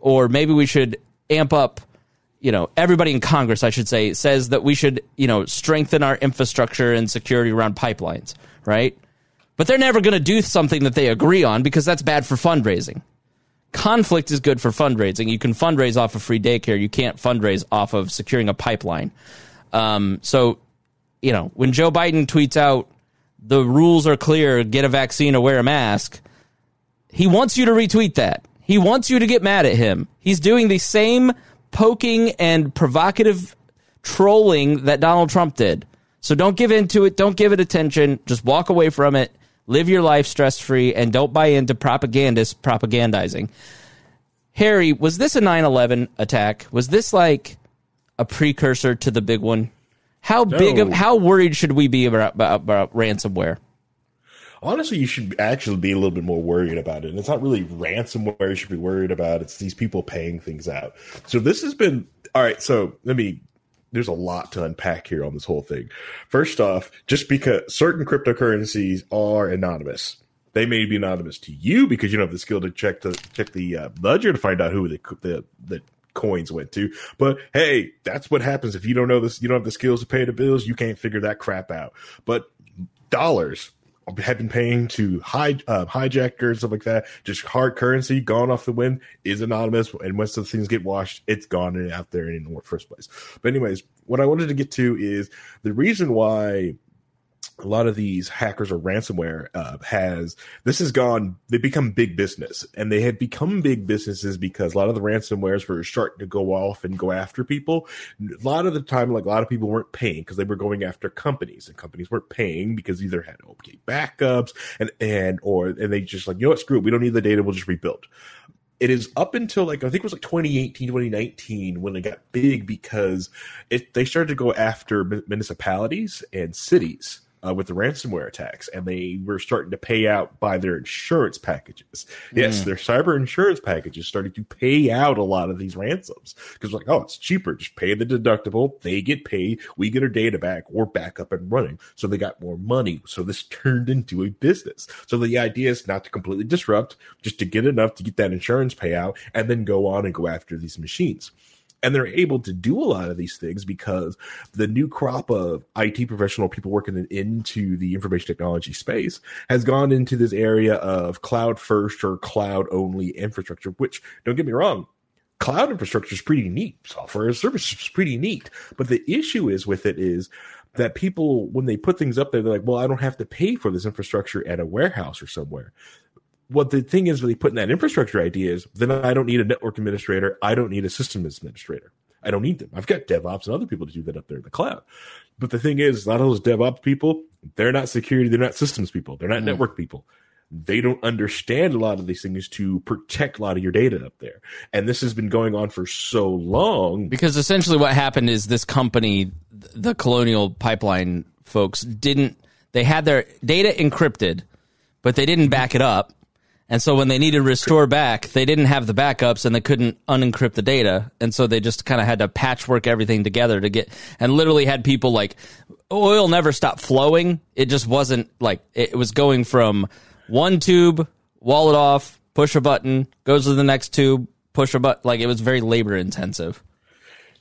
or maybe we should amp up you know everybody in congress i should say says that we should you know strengthen our infrastructure and security around pipelines right? But they're never going to do something that they agree on because that's bad for fundraising. Conflict is good for fundraising. You can fundraise off of free daycare. You can't fundraise off of securing a pipeline. Um, so you know when joe biden tweets out the rules are clear. Get a vaccine or wear a mask he wants you to retweet that he wants you to get mad at him. He's doing the same poking and provocative trolling that Donald Trump did. So don't give into it. Don't give it attention. Just walk away from it. Live your life stress free and don't buy into propagandists propagandizing. Harry, was this a 9 11 attack? Was this like a precursor to the big one? How no. big of, how worried should we be about, about, about ransomware? Honestly, you should actually be a little bit more worried about it. And it's not really ransomware you should be worried about. It's these people paying things out. So this has been all right. So let me. There's a lot to unpack here on this whole thing. First off, just because certain cryptocurrencies are anonymous, they may be anonymous to you because you don't have the skill to check to check the uh, ledger to find out who the the, the coins went to. But hey, that's what happens if you don't know this. You don't have the skills to pay the bills. You can't figure that crap out. But dollars have been paying to high uh, hijackers stuff like that. Just hard currency gone off the wind is anonymous, and once the things get washed, it's gone and out there in the first place. But anyways, what I wanted to get to is the reason why a lot of these hackers or ransomware uh, has this has gone they become big business. And they have become big businesses because a lot of the ransomwares were starting to go off and go after people. A lot of the time like a lot of people weren't paying because they were going after companies and companies weren't paying because either had okay backups and and or and they just like you know what? Screw it. We don't need the data. We'll just rebuild. It is up until like I think it was like 2018, 2019 when it got big because it they started to go after municipalities and cities uh, with the ransomware attacks, and they were starting to pay out by their insurance packages. Yes, mm. their cyber insurance packages started to pay out a lot of these ransoms because, like, oh, it's cheaper. Just pay the deductible. They get paid. We get our data back. We're back up and running. So they got more money. So this [laughs] turned into a business. So the idea is not to completely disrupt, just to get enough to get that insurance payout, and then go on and go after these machines and they're able to do a lot of these things because the new crop of IT professional people working into the information technology space has gone into this area of cloud first or cloud only infrastructure, which don't get me wrong, cloud infrastructure is pretty neat. Software as service is pretty neat. But the issue is with it is that people, when they put things up there, they're like, well, I don't have to pay for this infrastructure at a warehouse or somewhere what the thing is, really putting that infrastructure idea is, then I don't need a network administrator. I don't need a system administrator. I don't need them. I've got DevOps and other people to do that up there in the cloud. But the thing is, a lot of those DevOps people, they're not security, they're not systems people, they're not mm. network people. They don't understand a lot of these things to protect a lot of your data up there. And this has been going on for so long. Because essentially what happened is this company, the Colonial Pipeline folks, didn't, they had their data encrypted, but they didn't back it up and so when they needed to restore back, they didn't have the backups and they couldn't unencrypt the data. And so they just kind of had to patchwork everything together to get, and literally had people like, oil never stopped flowing. It just wasn't like, it was going from one tube, wall it off, push a button, goes to the next tube, push a button. Like it was very labor intensive.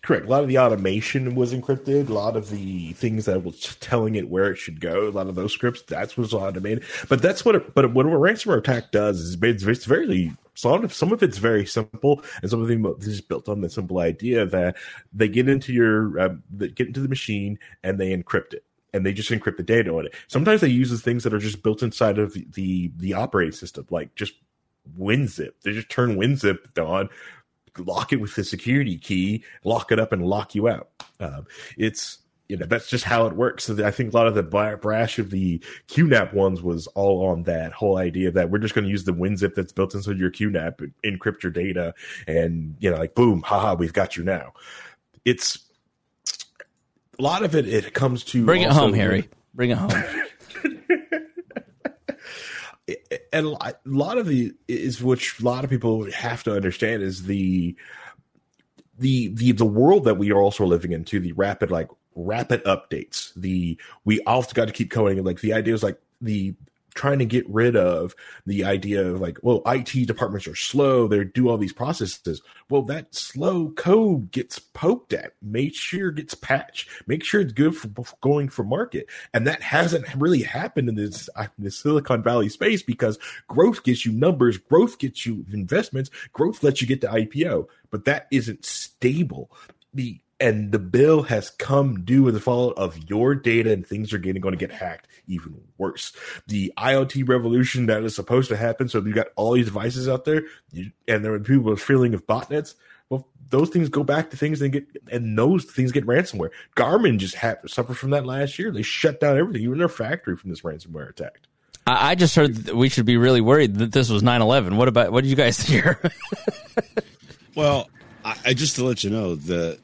Correct. A lot of the automation was encrypted. A lot of the things that was telling it where it should go. A lot of those scripts that's was automated. But that's what. It, but what a ransomware attack does is it's, it's very some of some of it's very simple, and some of it is built on the simple idea that they get into your uh, they get into the machine and they encrypt it and they just encrypt the data on it. Sometimes they use the things that are just built inside of the, the, the operating system, like just WinZip. They just turn WinZip on, lock it with the security key, lock it up, and lock you out. Um, it's you know that's just how it works. So I think a lot of the brash of the QNAP ones was all on that whole idea that we're just going to use the WinZip that's built into your QNAP, encrypt your data, and you know like boom, haha, we've got you now. It's a lot of it. It comes to bring it home, Harry. Bring it home. [laughs] and a lot of the is which a lot of people have to understand is the the the the world that we are also living into the rapid like rapid updates the we also got to keep coding like the idea is like the trying to get rid of the idea of like, well, IT departments are slow. They do all these processes. Well, that slow code gets poked at, make sure it gets patched, make sure it's good for going for market. And that hasn't really happened in this, in the Silicon Valley space because growth gets you numbers, growth gets you investments, growth lets you get to IPO, but that isn't stable. The and the bill has come due as a fallout of your data and things are getting going to get hacked even worse the iot revolution that is supposed to happen so you got all these devices out there you, and there are people with feeling of botnets well those things go back to things and get and those things get ransomware garmin just had suffered from that last year they shut down everything even their factory from this ransomware attack I just heard that we should be really worried that this was 9-11. What about what did you guys [laughs] hear? well, I, I, just to let you know the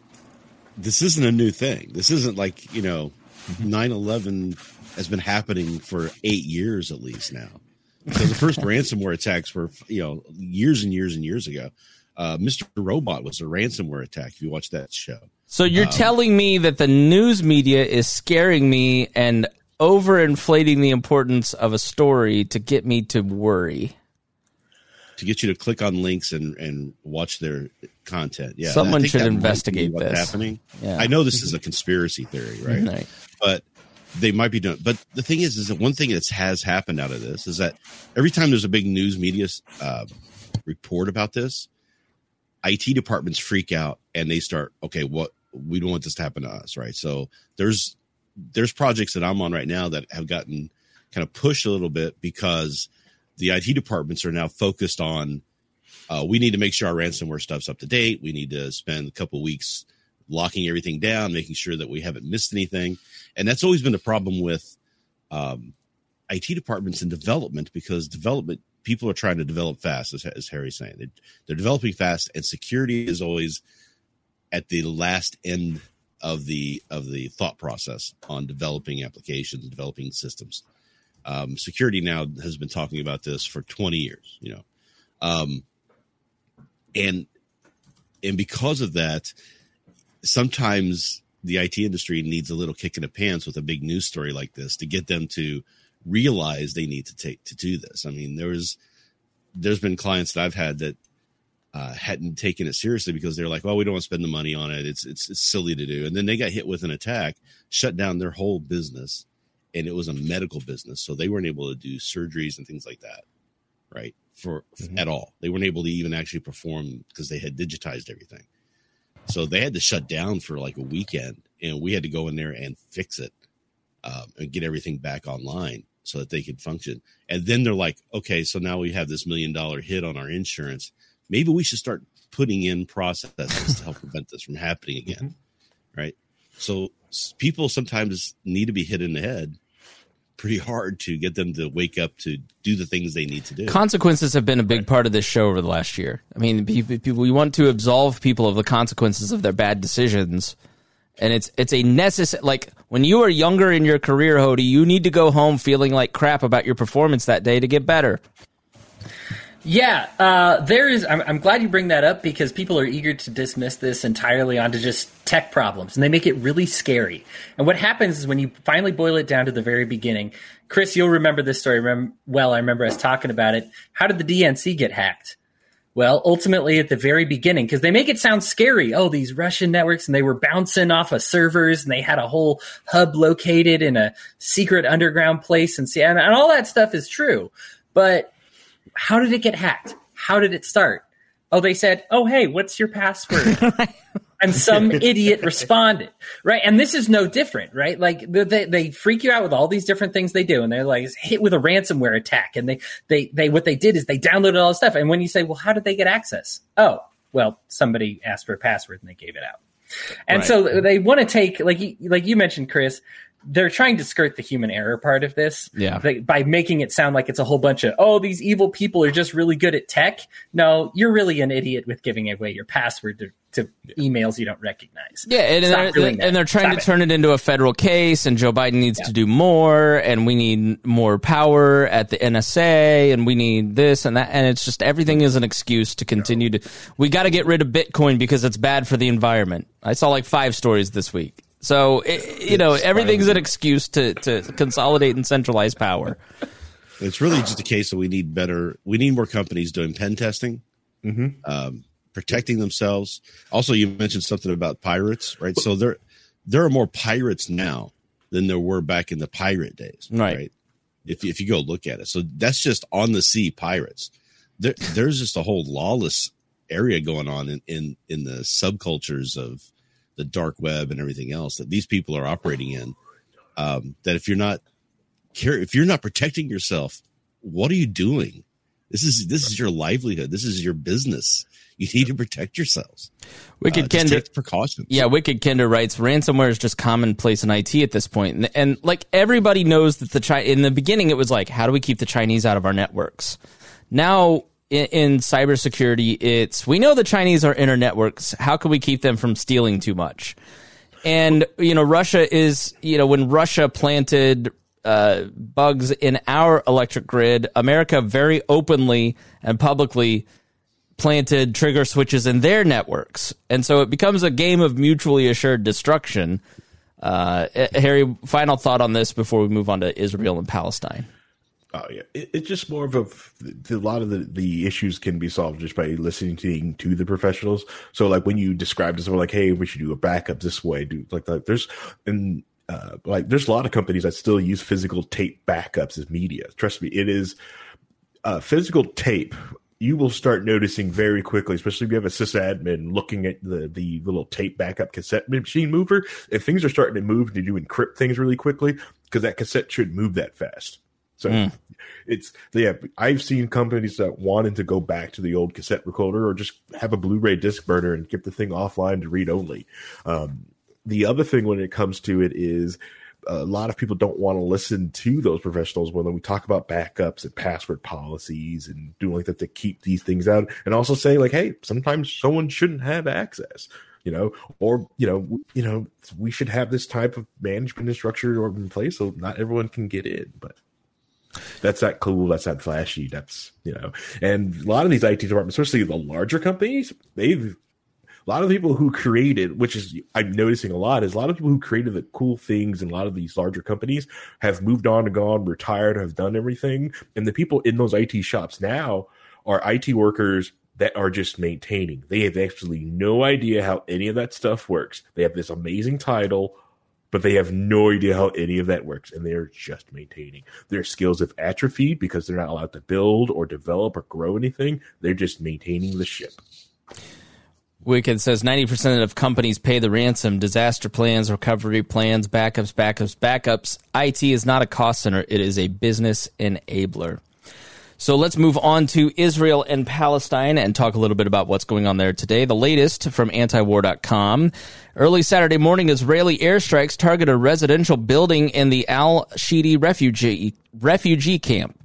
this isn't a new thing. This isn't like, you know, 9 11 has been happening for eight years at least now. So the first [laughs] ransomware attacks were, you know, years and years and years ago. Uh, Mr. Robot was a ransomware attack. If you watch that show, so you're um, telling me that the news media is scaring me and overinflating the importance of a story to get me to worry. to get you to click on links and and watch their content. Yeah, Someone should that might be investigate what's this. happening. Yeah. I know this is a conspiracy theory, right? Right. But they might be doing. But the thing is, is that one thing that has happened out of this is that every time there's a big news media uh, report about this, IT departments freak out and they start, okay, what we don't want this to happen to us, right? So there's there's projects that I'm on right now that have gotten kind of pushed a little bit because the IT departments are now focused on uh, we need to make sure our ransomware stuff's up to date. We need to spend a couple weeks locking everything down, making sure that we haven't missed anything. And that's always been the problem with um, IT departments in development because development people are trying to develop fast, as, as Harry's saying. They, they're developing fast, and security is always at the last end of the of the thought process on developing applications, developing systems. Um, security now has been talking about this for 20 years, you know, um, and and because of that, sometimes the IT industry needs a little kick in the pants with a big news story like this to get them to realize they need to take to do this. I mean, there was there's been clients that I've had that uh, hadn't taken it seriously because they're like, "Well, we don't want to spend the money on it. It's, it's it's silly to do." And then they got hit with an attack, shut down their whole business, and it was a medical business, so they weren't able to do surgeries and things like that, right? For at all, they weren't able to even actually perform because they had digitized everything. So they had to shut down for like a weekend, and we had to go in there and fix it um, and get everything back online so that they could function. And then they're like, okay, so now we have this million dollar hit on our insurance. Maybe we should start putting in processes to help prevent this from happening again. Right. So people sometimes need to be hit in the head pretty hard to get them to wake up to do the things they need to do. Consequences have been a big part of this show over the last year. I mean, pe- pe- people we want to absolve people of the consequences of their bad decisions, and it's it's a necessary. Like when you are younger in your career, Hody, you need to go home feeling like crap about your performance that day to get better. Yeah, uh, there is. I'm, I'm glad you bring that up because people are eager to dismiss this entirely onto just tech problems, and they make it really scary. And what happens is when you finally boil it down to the very beginning, Chris, you'll remember this story remem- well. I remember us talking about it. How did the DNC get hacked? Well, ultimately at the very beginning, because they make it sound scary. Oh, these Russian networks, and they were bouncing off of servers, and they had a whole hub located in a secret underground place, and all that stuff is true. But how did it get hacked? How did it start? Oh, they said, "Oh, hey, what's your password?" [laughs] and some [laughs] idiot responded, right? And this is no different, right? Like they, they, they freak you out with all these different things they do, and they're like hit with a ransomware attack, and they they they what they did is they downloaded all this stuff, and when you say, "Well, how did they get access?" Oh, well, somebody asked for a password and they gave it out. And Right. so they want to take like like you mentioned, Chris. They're trying to skirt the human error part of this, Yeah. They- by making it sound like it's a whole bunch of oh, these evil people are just really good at tech. No, you're really an idiot with giving away your password to, to emails you don't recognize. Yeah, and Stop they're, and they're trying Stop to it. turn it into a federal case, and Joe Biden needs Yeah. to do more, and we need more power at the NSA, and we need this and that, and it's just everything is an excuse to continue to. We got to get rid of Bitcoin because it's bad for the environment. I saw like five stories this week, so it, you know everything's an excuse to to consolidate and centralize power. It's really just a case that we need better. We need more companies doing pen testing, um, protecting themselves. Also, you mentioned something about pirates, right? So there, there are more pirates now than there were back in the pirate days, Right. If if you go look at it, so that's just on the sea pirates. There, there's just a whole lawless area going on in in in the subcultures of the dark web and everything else that these people are operating in. Um, that if you're not care if you're not protecting yourself what are you doing? This is this is your livelihood. This is your business. You need to protect yourselves. Wicked uh, precautions. Yeah, Wicked Kinder writes ransomware is just commonplace in IT at this point, and, and like everybody knows that the Chi- in the beginning it was like, how do we keep the Chinese out of our networks? Now in, in cybersecurity, it's we know the Chinese are in our networks. How can we keep them from stealing too much? And you know, Russia is you know when Russia planted uh, bugs in our electric grid, America very openly and publicly planted trigger switches in their networks, and so it becomes a game of mutually assured destruction. Uh, Harry, final thought on this before we move on to Israel and Palestine. Oh yeah, it, it's just more of a, a lot of the, the issues can be solved just by listening to, to the professionals. So like when you describe to someone like, hey, we should do a backup this way, do like that. There's and uh, like there's a lot of companies that still use physical tape backups as media. Trust me, it is uh, physical tape. You will start noticing very quickly, especially if you have a sysadmin looking at the the little tape backup cassette machine mover. If things are starting to move, did you encrypt things really quickly? Because that cassette should move that fast. So mm. it's yeah. I've seen companies that wanted to go back to the old cassette recorder or just have a Blu-ray disc burner and get the thing offline to read only. Um, the other thing when it comes to it is a lot of people don't want to listen to those professionals when we talk about backups and password policies and doing like that to keep these things out and also say like hey sometimes someone shouldn't have access you know or you know you know we should have this type of management and structure in place so not everyone can get in but that's that cool that's that flashy that's you know and a lot of these it departments especially the larger companies they've a lot of people who created, which is I'm noticing a lot, is a lot of people who created the cool things in a lot of these larger companies have moved on and gone, retired, have done everything, and the people in those IT shops now are IT workers that are just maintaining. They have actually no idea how any of that stuff works. They have this amazing title, but they have no idea how any of that works, and they're just maintaining. Their skills have atrophied because they're not allowed to build or develop or grow anything. They're just maintaining the ship. Wicked says 90% of companies pay the ransom, disaster plans, recovery plans, backups, backups, backups. IT is not a cost center, it is a business enabler. So let's move on to Israel and Palestine and talk a little bit about what's going on there today. The latest from antiwar.com. Early Saturday morning, Israeli airstrikes target a residential building in the Al Shati refugee, refugee camp.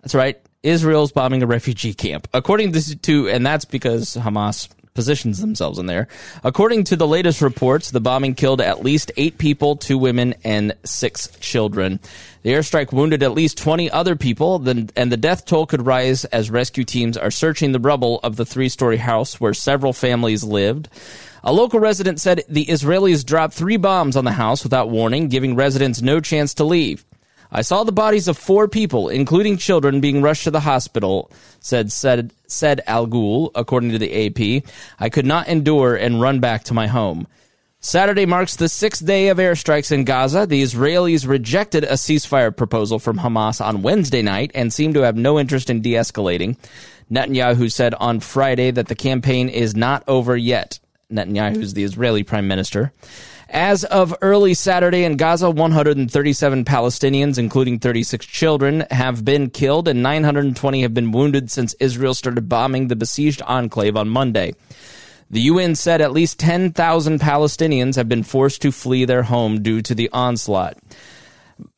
That's right. Israel's bombing a refugee camp. According to, and that's because Hamas positions themselves in there. According to the latest reports, the bombing killed at least eight people, two women, and six children. The airstrike wounded at least 20 other people, and the death toll could rise as rescue teams are searching the rubble of the three story house where several families lived. A local resident said the Israelis dropped three bombs on the house without warning, giving residents no chance to leave. I saw the bodies of four people, including children, being rushed to the hospital, said said said Al Ghul, according to the AP. I could not endure and run back to my home. Saturday marks the sixth day of airstrikes in Gaza. The Israelis rejected a ceasefire proposal from Hamas on Wednesday night and seem to have no interest in de escalating. Netanyahu said on Friday that the campaign is not over yet. Netanyahu is the Israeli prime minister. As of early Saturday in Gaza, 137 Palestinians, including 36 children, have been killed and 920 have been wounded since Israel started bombing the besieged enclave on Monday. The UN said at least 10,000 Palestinians have been forced to flee their home due to the onslaught.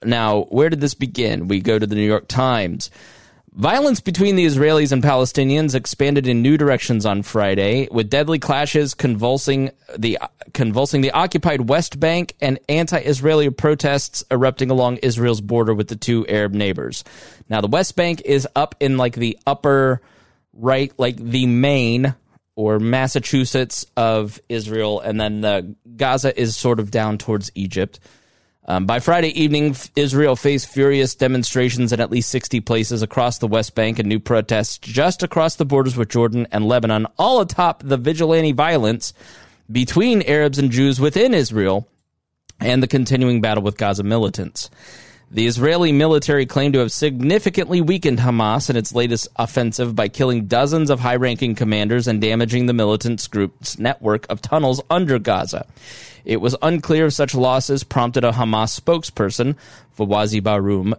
Now, where did this begin? We go to the New York Times. Violence between the Israelis and Palestinians expanded in new directions on Friday, with deadly clashes convulsing the convulsing the occupied West Bank and anti-Israeli protests erupting along Israel's border with the two Arab neighbors. Now, the West Bank is up in like the upper right, like the Maine or Massachusetts of Israel, and then the Gaza is sort of down towards Egypt. Um, by Friday evening, Israel faced furious demonstrations in at least 60 places across the West Bank and new protests just across the borders with Jordan and Lebanon, all atop the vigilante violence between Arabs and Jews within Israel and the continuing battle with Gaza militants. The Israeli military claimed to have significantly weakened Hamas in its latest offensive by killing dozens of high ranking commanders and damaging the militant group's network of tunnels under Gaza. It was unclear if such losses prompted a Hamas spokesperson, Fawzi Barhoum,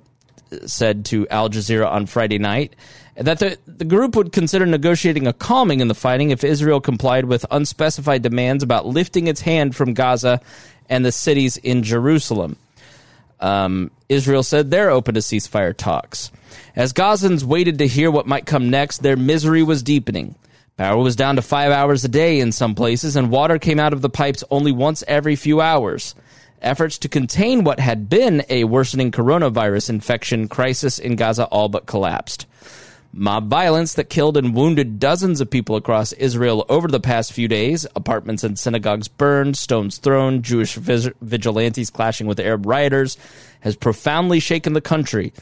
said to Al Jazeera on Friday night that the, the group would consider negotiating a calming in the fighting if Israel complied with unspecified demands about lifting its hand from Gaza and the cities in Jerusalem. Um, Israel said they're open to ceasefire talks. As Gazans waited to hear what might come next, their misery was deepening. Power was down to five hours a day in some places, and water came out of the pipes only once every few hours. Efforts to contain what had been a worsening coronavirus infection crisis in Gaza all but collapsed. Mob violence that killed and wounded dozens of people across Israel over the past few days. Apartments and synagogues burned, stones thrown, Jewish vigilantes clashing with Arab rioters has profoundly shaken the country.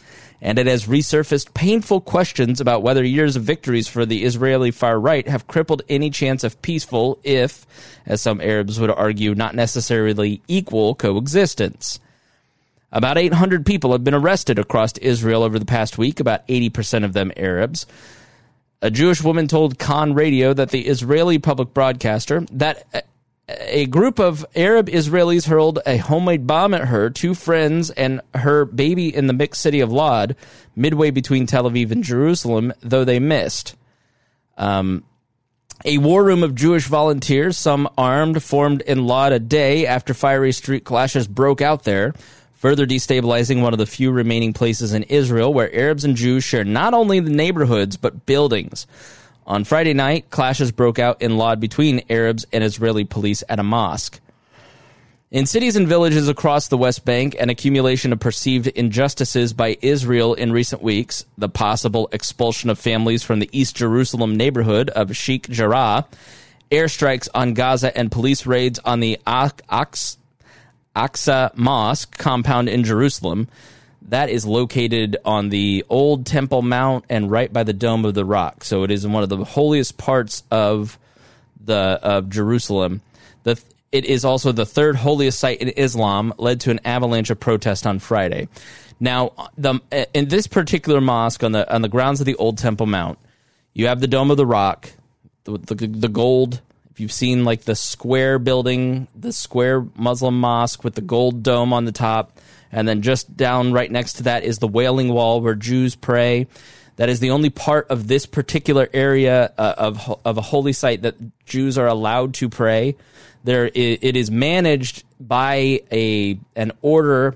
And it has resurfaced painful questions about whether years of victories for the Israeli far right have crippled any chance of peaceful, if, as some Arabs would argue, not necessarily equal coexistence. About 800 people have been arrested across Israel over the past week, about 80% of them Arabs. A Jewish woman told Kan Radio that the Israeli public broadcaster that a group of Arab Israelis hurled a homemade bomb at her, two friends, and her baby in the mixed city of Lod, midway between Tel Aviv and Jerusalem, though they missed. Um, a war room of Jewish volunteers, some armed, formed in Lod a day after fiery street clashes broke out there further destabilizing one of the few remaining places in Israel where Arabs and Jews share not only the neighborhoods but buildings. On Friday night, clashes broke out in Lod between Arabs and Israeli police at a mosque. In cities and villages across the West Bank, an accumulation of perceived injustices by Israel in recent weeks, the possible expulsion of families from the East Jerusalem neighborhood of Sheikh Jarrah, airstrikes on Gaza, and police raids on the Aqsa Aqsa Mosque compound in Jerusalem. That is located on the old Temple Mount and right by the Dome of the Rock. So it is in one of the holiest parts of the of Jerusalem. The it is also the third holiest site in Islam, led to an avalanche of protest on Friday. Now, the, in this particular mosque on the on the grounds of the old Temple Mount, you have the Dome of the Rock, the, the, the gold you've seen like the square building, the square Muslim mosque with the gold dome on the top, and then just down right next to that is the Wailing Wall where Jews pray. That is the only part of this particular area uh, of of a holy site that Jews are allowed to pray. There, it is managed by a an order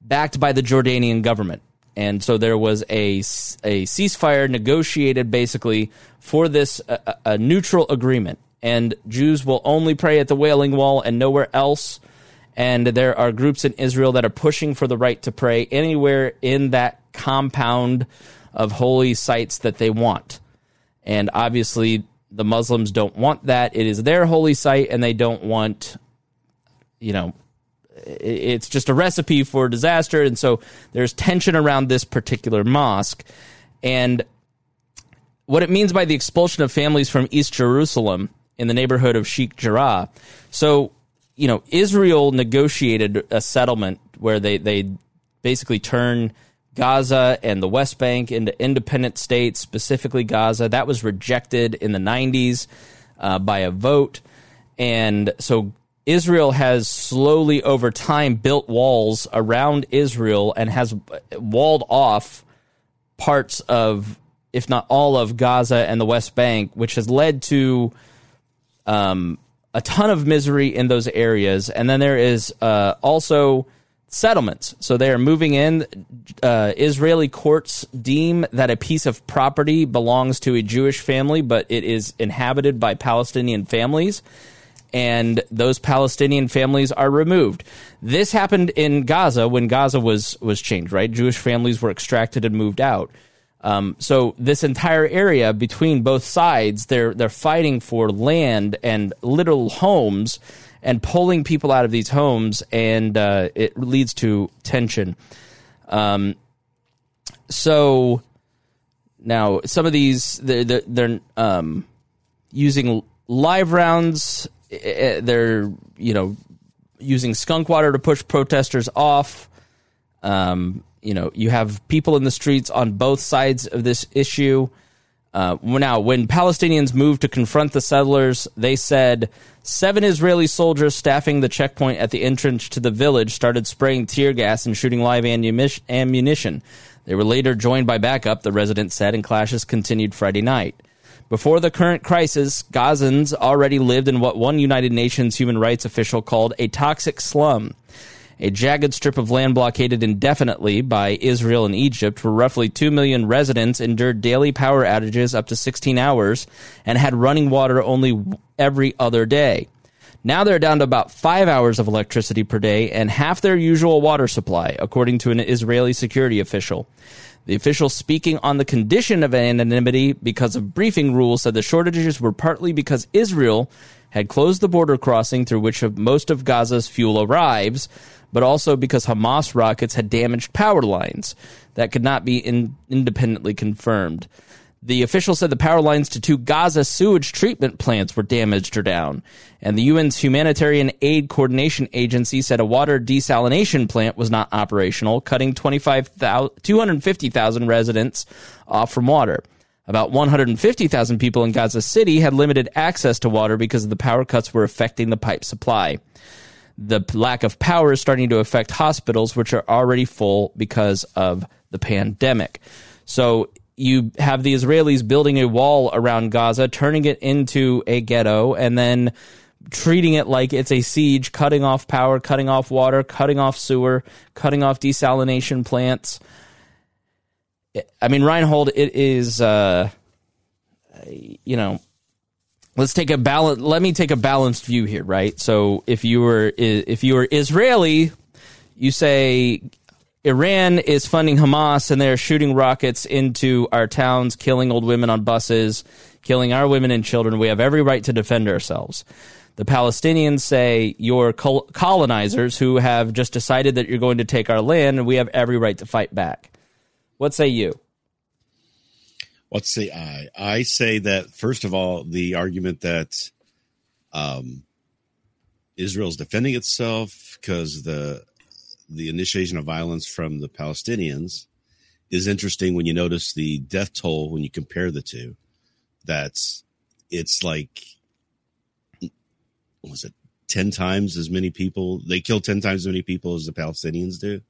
backed by the Jordanian government, and so there was a a ceasefire negotiated basically for this a, a neutral agreement and Jews will only pray at the Wailing Wall and nowhere else. And there are groups in Israel that are pushing for the right to pray anywhere in that compound of holy sites that they want. And obviously, the Muslims don't want that. It is their holy site, and they don't want, you know, it's just a recipe for disaster. And so there's tension around this particular mosque. And what it means by the expulsion of families from East Jerusalem in the neighborhood of Sheikh Jarrah. So, you know, Israel negotiated a settlement where they, they basically turn Gaza and the West Bank into independent states, specifically Gaza. That was rejected in the 90s uh, by a vote. And so Israel has slowly over time built walls around Israel and has walled off parts of, if not all of Gaza and the West Bank, which has led to um, a ton of misery in those areas. And then there is uh, also settlements. So they are moving in. Uh, Israeli courts deem that a piece of property belongs to a Jewish family, but it is inhabited by Palestinian families. And those Palestinian families are removed. This happened in Gaza when Gaza was was changed. Right, Jewish families were extracted and moved out. Um, so this entire area between both sides, they're they're fighting for land and little homes, and pulling people out of these homes, and uh, it leads to tension. Um, so now some of these they're they're, they're um, using live rounds. Eh, eh, they're you know using skunk water to push protesters off. Um, you know, you have people in the streets on both sides of this issue. Uh, now, when Palestinians moved to confront the settlers, they said seven Israeli soldiers staffing the checkpoint at the entrance to the village started spraying tear gas and shooting live ammunition. They were later joined by backup, the resident said, and clashes continued Friday night. Before the current crisis, Gazans already lived in what one United Nations human rights official called a toxic slum a jagged strip of land blockaded indefinitely by Israel and Egypt, where roughly 2 million residents endured daily power outages up to 16 hours and had running water only every other day. Now they're down to about five hours of electricity per day and half their usual water supply, according to an Israeli security official. The official speaking on the condition of anonymity because of briefing rules said the shortages were partly because Israel had closed the border crossing through which most of Gaza's fuel arrives, but also because Hamas rockets had damaged power lines that could not be in- independently confirmed. The official said the power lines to two Gaza sewage treatment plants were damaged or down. And the UN's Humanitarian Aid Coordination Agency said a water desalination plant was not operational, cutting 250,000 residents off from water. About 150,000 people in Gaza City had limited access to water because the power cuts were affecting the pipe supply. The lack of power is starting to affect hospitals, which are already full because of the pandemic. So you have the Israelis building a wall around Gaza, turning it into a ghetto, and then treating it like it's a siege, cutting off power, cutting off water, cutting off sewer, cutting off desalination plants. I mean, Reinhold, it is, uh, you know, let's take a balance. Let me take a balanced view here, right? So if you were if you were Israeli, you say Iran is funding Hamas and they're shooting rockets into our towns, killing old women on buses, killing our women and children. We have every right to defend ourselves. The Palestinians say you're colonizers who have just decided that you're going to take our land and we have every right to fight back. What say you? What say I? I say that, first of all, the argument that um, Israel's defending itself because the the initiation of violence from the Palestinians is interesting when you notice the death toll when you compare the two. That's it's like was it 10 times as many people they kill 10 times as many people as the Palestinians do.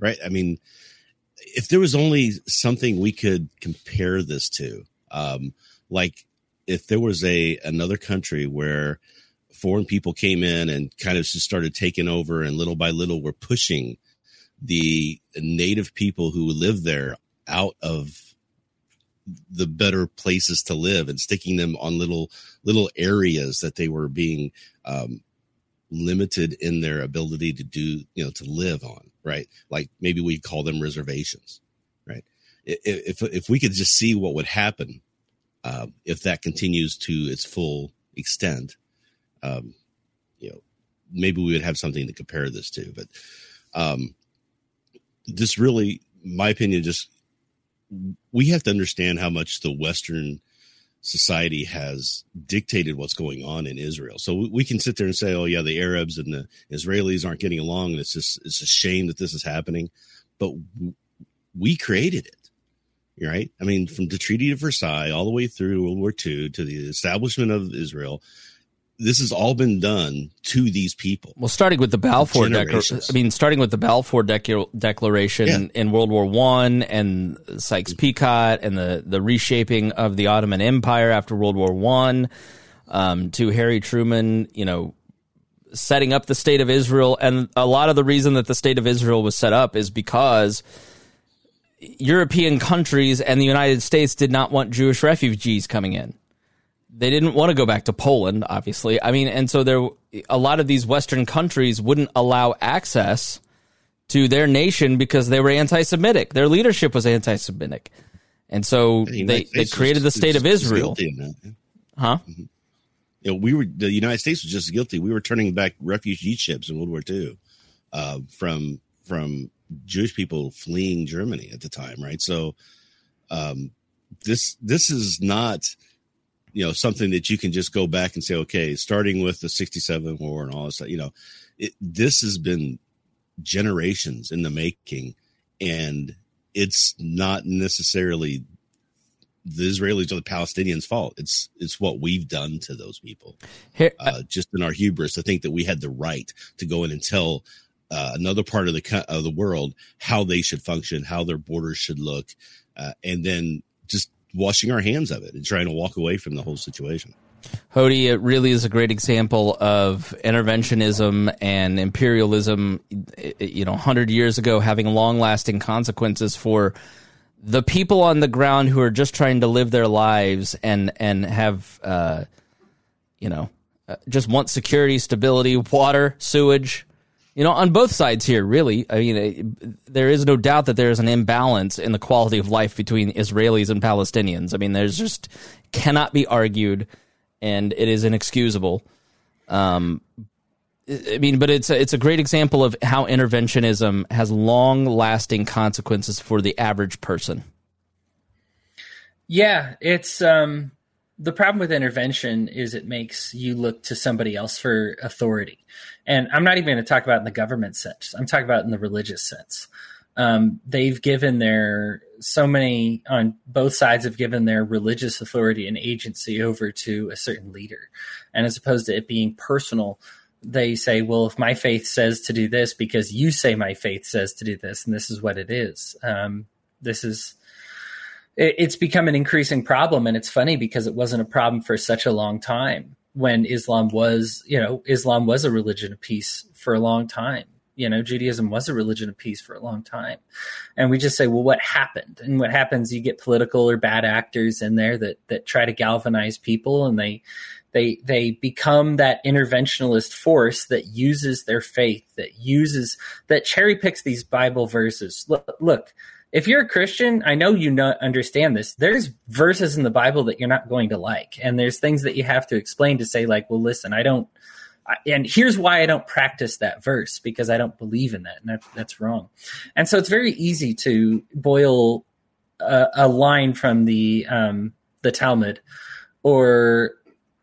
Right? I mean, if there was only something we could compare this to, um, like if there was a another country where foreign people came in and kind of just started taking over and little by little were pushing the native people who live there out of the better places to live and sticking them on little little areas that they were being um, limited in their ability to do you know to live on right like maybe we call them reservations right if if we could just see what would happen uh, if that continues to its full extent um, you know, maybe we would have something to compare this to. But um, this really, my opinion, just we have to understand how much the Western society has dictated what's going on in Israel. So we, can sit there and say, "Oh yeah, the Arabs and the Israelis aren't getting along, and it's just it's a shame that this is happening." But we created it, right? I mean, from the Treaty of Versailles all the way through World War II to the establishment of Israel, this has all been done to these people. Well, starting with the Balfour Declaration, I mean, starting with the Balfour Declaration yeah. in World War One and Sykes-Picot and the the reshaping of the Ottoman Empire after World War One, um, to Harry Truman, you know, setting up the state of Israel, and a lot of the reason that the state of Israel was set up is because. European countries and the United States did not want Jewish refugees coming in they didn't want to go back to Poland, obviously. I mean, and so there, a lot of these Western countries wouldn't allow access to their nation because they were anti-Semitic. Their leadership was anti-Semitic, and so the they, they created the state of Israel. Huh? Mm-hmm. You know, we were the United States was just guilty. We were turning back refugee ships in World War II uh, from from Jewish people fleeing Germany at the time, right? So um, this this is not you know something that you can just go back and say okay starting with the 67 war and all this you know it, this has been generations in the making and it's not necessarily the Israelis or the Palestinians' fault. It's it's what we've done to those people. Here, uh, just in our hubris to think that we had the right to go in and tell uh, another part of the of the world how they should function, how their borders should look, uh, and then just washing our hands of it and trying to walk away from the whole situation. Hody, it really is a great example of interventionism and imperialism, you know, 100 years ago having long lasting consequences for the people on the ground who are just trying to live their lives and, and have, uh, you know, uh, just want security, stability, water, sewage, you know, on both sides here, really. I mean, it, there is no doubt that there is an imbalance in the quality of life between Israelis and Palestinians. I mean, there's just cannot be argued, and it is inexcusable. Um, I mean, but it's a, it's a great example of how interventionism has long lasting consequences for the average person. Yeah, it's um, the problem with intervention is it makes you look to somebody else for authority, and I'm not even going to talk about in the government sense. I'm talking about in the religious sense. Um, they've given their so many on both sides have given their religious authority and agency over to a certain leader, and as opposed to it being personal they say, well, if my faith says to do this because you say my faith says to do this, and this is what it is. Um, this is, it, it's become an increasing problem. And it's funny because it wasn't a problem for such a long time when Islam was, you know, Islam was a religion of peace for a long time. You know, Judaism was a religion of peace for a long time. And we just say, well, what happened? And what happens, you get political or bad actors in there that, that try to galvanize people and they, they they become that interventionalist force that uses their faith, that uses that cherry picks these Bible verses. Look, look if you're a Christian, I know you know, understand this. There's verses in the Bible that you're not going to like, and there's things that you have to explain to say, like, well, listen, I don't, and here's why I don't practice that verse because I don't believe in that, and that, that's wrong. And so it's very easy to boil a, a line from the um, the Talmud or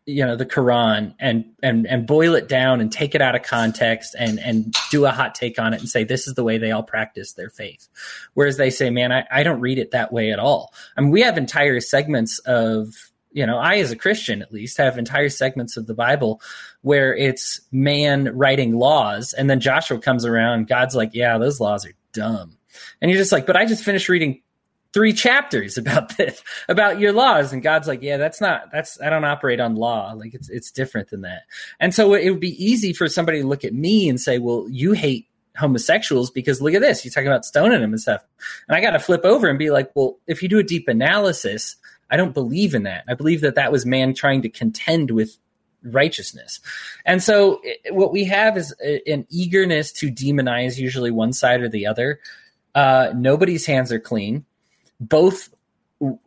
you know the Quran and and and boil it down and take it out of context and and do a hot take on it and say this is the way they all practice their faith. Whereas they say, man, I, I don't read it that way at all. I mean, we have entire segments of you know, I as a Christian at least have entire segments of the Bible where it's man writing laws, and then Joshua comes around, God's like, yeah, those laws are dumb. And you're just like, but I just finished reading three chapters about [laughs] this about your laws. And god's like yeah that's not that's i don't operate on law. Like it's it's different than that. And so it would be easy for somebody to look at me and say well you hate homosexuals because look at this. You're talking about stoning them and stuff. And i got to flip over and be like well if you do a deep analysis i don't believe in that. I believe that that was man trying to contend with righteousness. And so what we have is an eagerness to demonize usually one side or the other. Uh, nobody's hands are clean both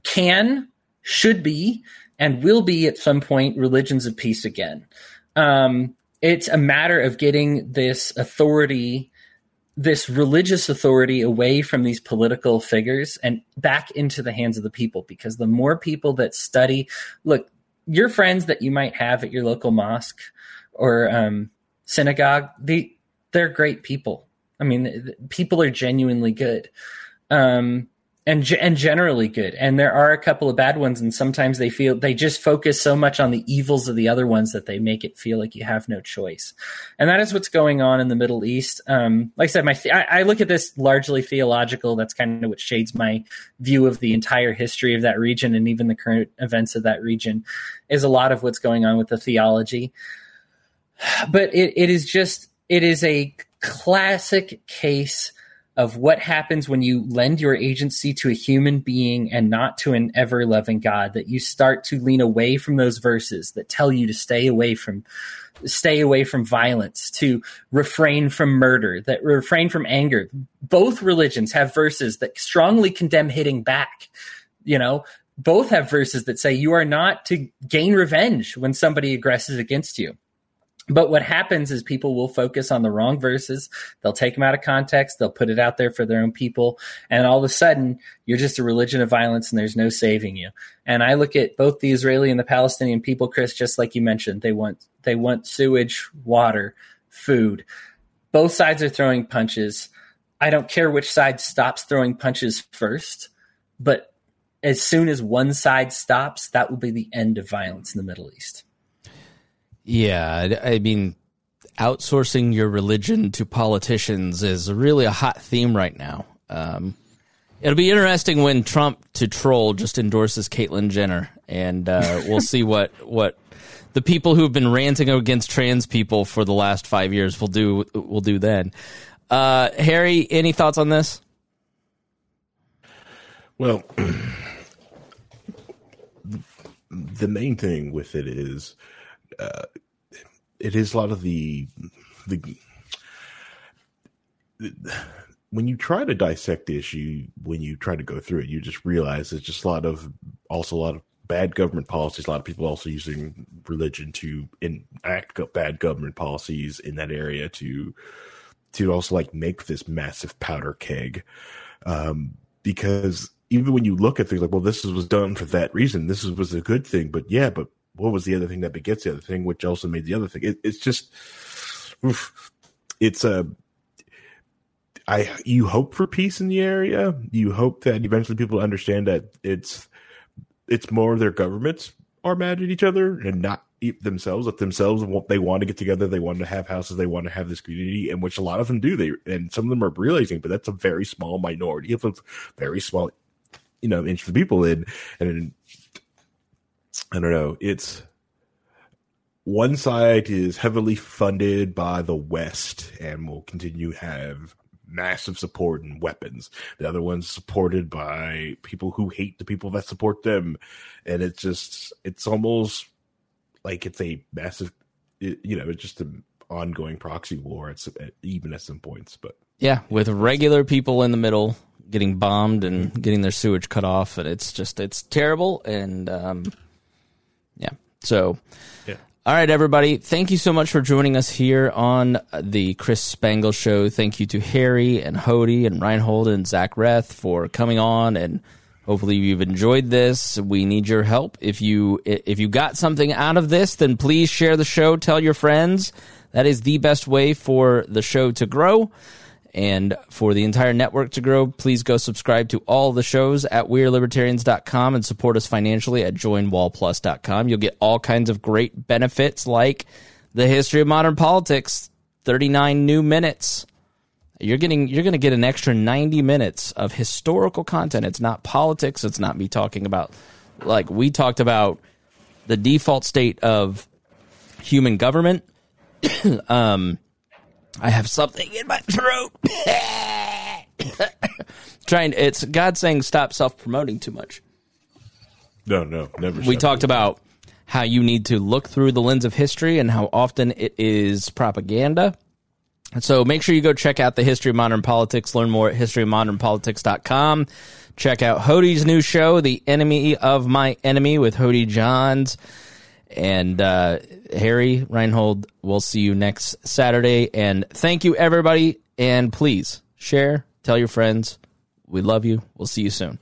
can, should be, and will be at some point religions of peace again. Um, it's a matter of getting this authority, this religious authority, away from these political figures and back into the hands of the people. Because the more people that study, look, your friends that you might have at your local mosque or um, synagogue, they they're great people. I mean, people are genuinely good. Um, and and generally good. And there are a couple of bad ones, and sometimes they feel they just focus so much on the evils of the other ones that they make it feel like you have no choice. And that is what's going on in the Middle East. Um, like I said, my I, I look at this largely theological. That's kind of what shades my view of the entire history of that region and even the current events of that region. Is a lot of what's going on with the theology, but it, it is just it is a classic case of what happens when you lend your agency to a human being and not to an ever loving God, that you start to lean away from those verses that tell you to stay away from stay away from violence, to refrain from murder, that refrain from anger. Both religions have verses that strongly condemn hitting back. You know, both have verses that say you are not to gain revenge when somebody aggresses against you. But what happens is people will focus on the wrong verses. They'll take them out of context. They'll put it out there for their own people. And all of a sudden, you're just a religion of violence and there's no saving you. And I look at both the Israeli and the Palestinian people, Chris, just like you mentioned. They want, they want sewage, water, food. Both sides are throwing punches. I don't care which side stops throwing punches first, but as soon as one side stops, that will be the end of violence in the Middle East. Yeah, I mean, outsourcing your religion to politicians is really a hot theme right now. Um, it'll be interesting when Trump to troll just endorses Caitlyn Jenner, and uh, we'll see what what the people who've been ranting against trans people for the last five years will do will do then. Uh, Harry, any thoughts on this? Well, [clears throat] the main thing with it is uh, it is a lot of the the when you try to dissect the issue, when you try to go through it, you just realize it's just a lot of also a lot of bad government policies. A lot of people also using religion to enact bad government policies in that area to to also like make this massive powder keg. Um, because even when you look at things like, well, this was done for that reason, this was a good thing, but yeah, but what was the other thing that begets the other thing, which also made the other thing? It, it's just, oof, it's a I you hope for peace in the area. You hope that eventually people understand that it's it's more their governments are mad at each other and not themselves. That themselves they want to get together, they want to have houses, they want to have this community, and which a lot of them do. They and some of them are realizing, but that's a very small minority of a very small, you know, inch of people. In and I don't know. It's one side is heavily funded by the West and will continue to have massive support and weapons. The other one's supported by people who hate the people that support them. And it's just, it's almost like it's a massive, you know, it's just an ongoing proxy war at, even at some points. But yeah, with regular people in the middle getting bombed and getting their sewage cut off. And it's just, it's terrible. And, um, yeah. So, yeah. All right, everybody. Thank you so much for joining us here on the Chris Spangle Show. Thank you to Harry and Hody and Reinhold and Zach Reth for coming on, and hopefully you've enjoyed this. We need your help. If you if you got something out of this, then please share the show. Tell your friends. That is the best way for the show to grow. And for the entire network to grow, please go subscribe to all the shows at WeareLibertarians.com and support us financially at JoinWallPlus.com. You'll get all kinds of great benefits like the history of modern politics, 39 new minutes. You're getting you're going to get an extra 90 minutes of historical content. It's not politics, it's not me talking about like we talked about the default state of human government. [coughs] um I have something in my throat. [coughs] Trying, it's God saying stop self promoting too much. No, no, never. We talked about how you need to look through the lens of history and how often it is propaganda. So make sure you go check out the history of modern politics. Learn more at historyofmodernpolitics.com. Check out Hody's new show, The Enemy of My Enemy with Hody Johns. And uh, Harry Reinhold, we'll see you next Saturday. And thank you, everybody. And please share, tell your friends. We love you. We'll see you soon.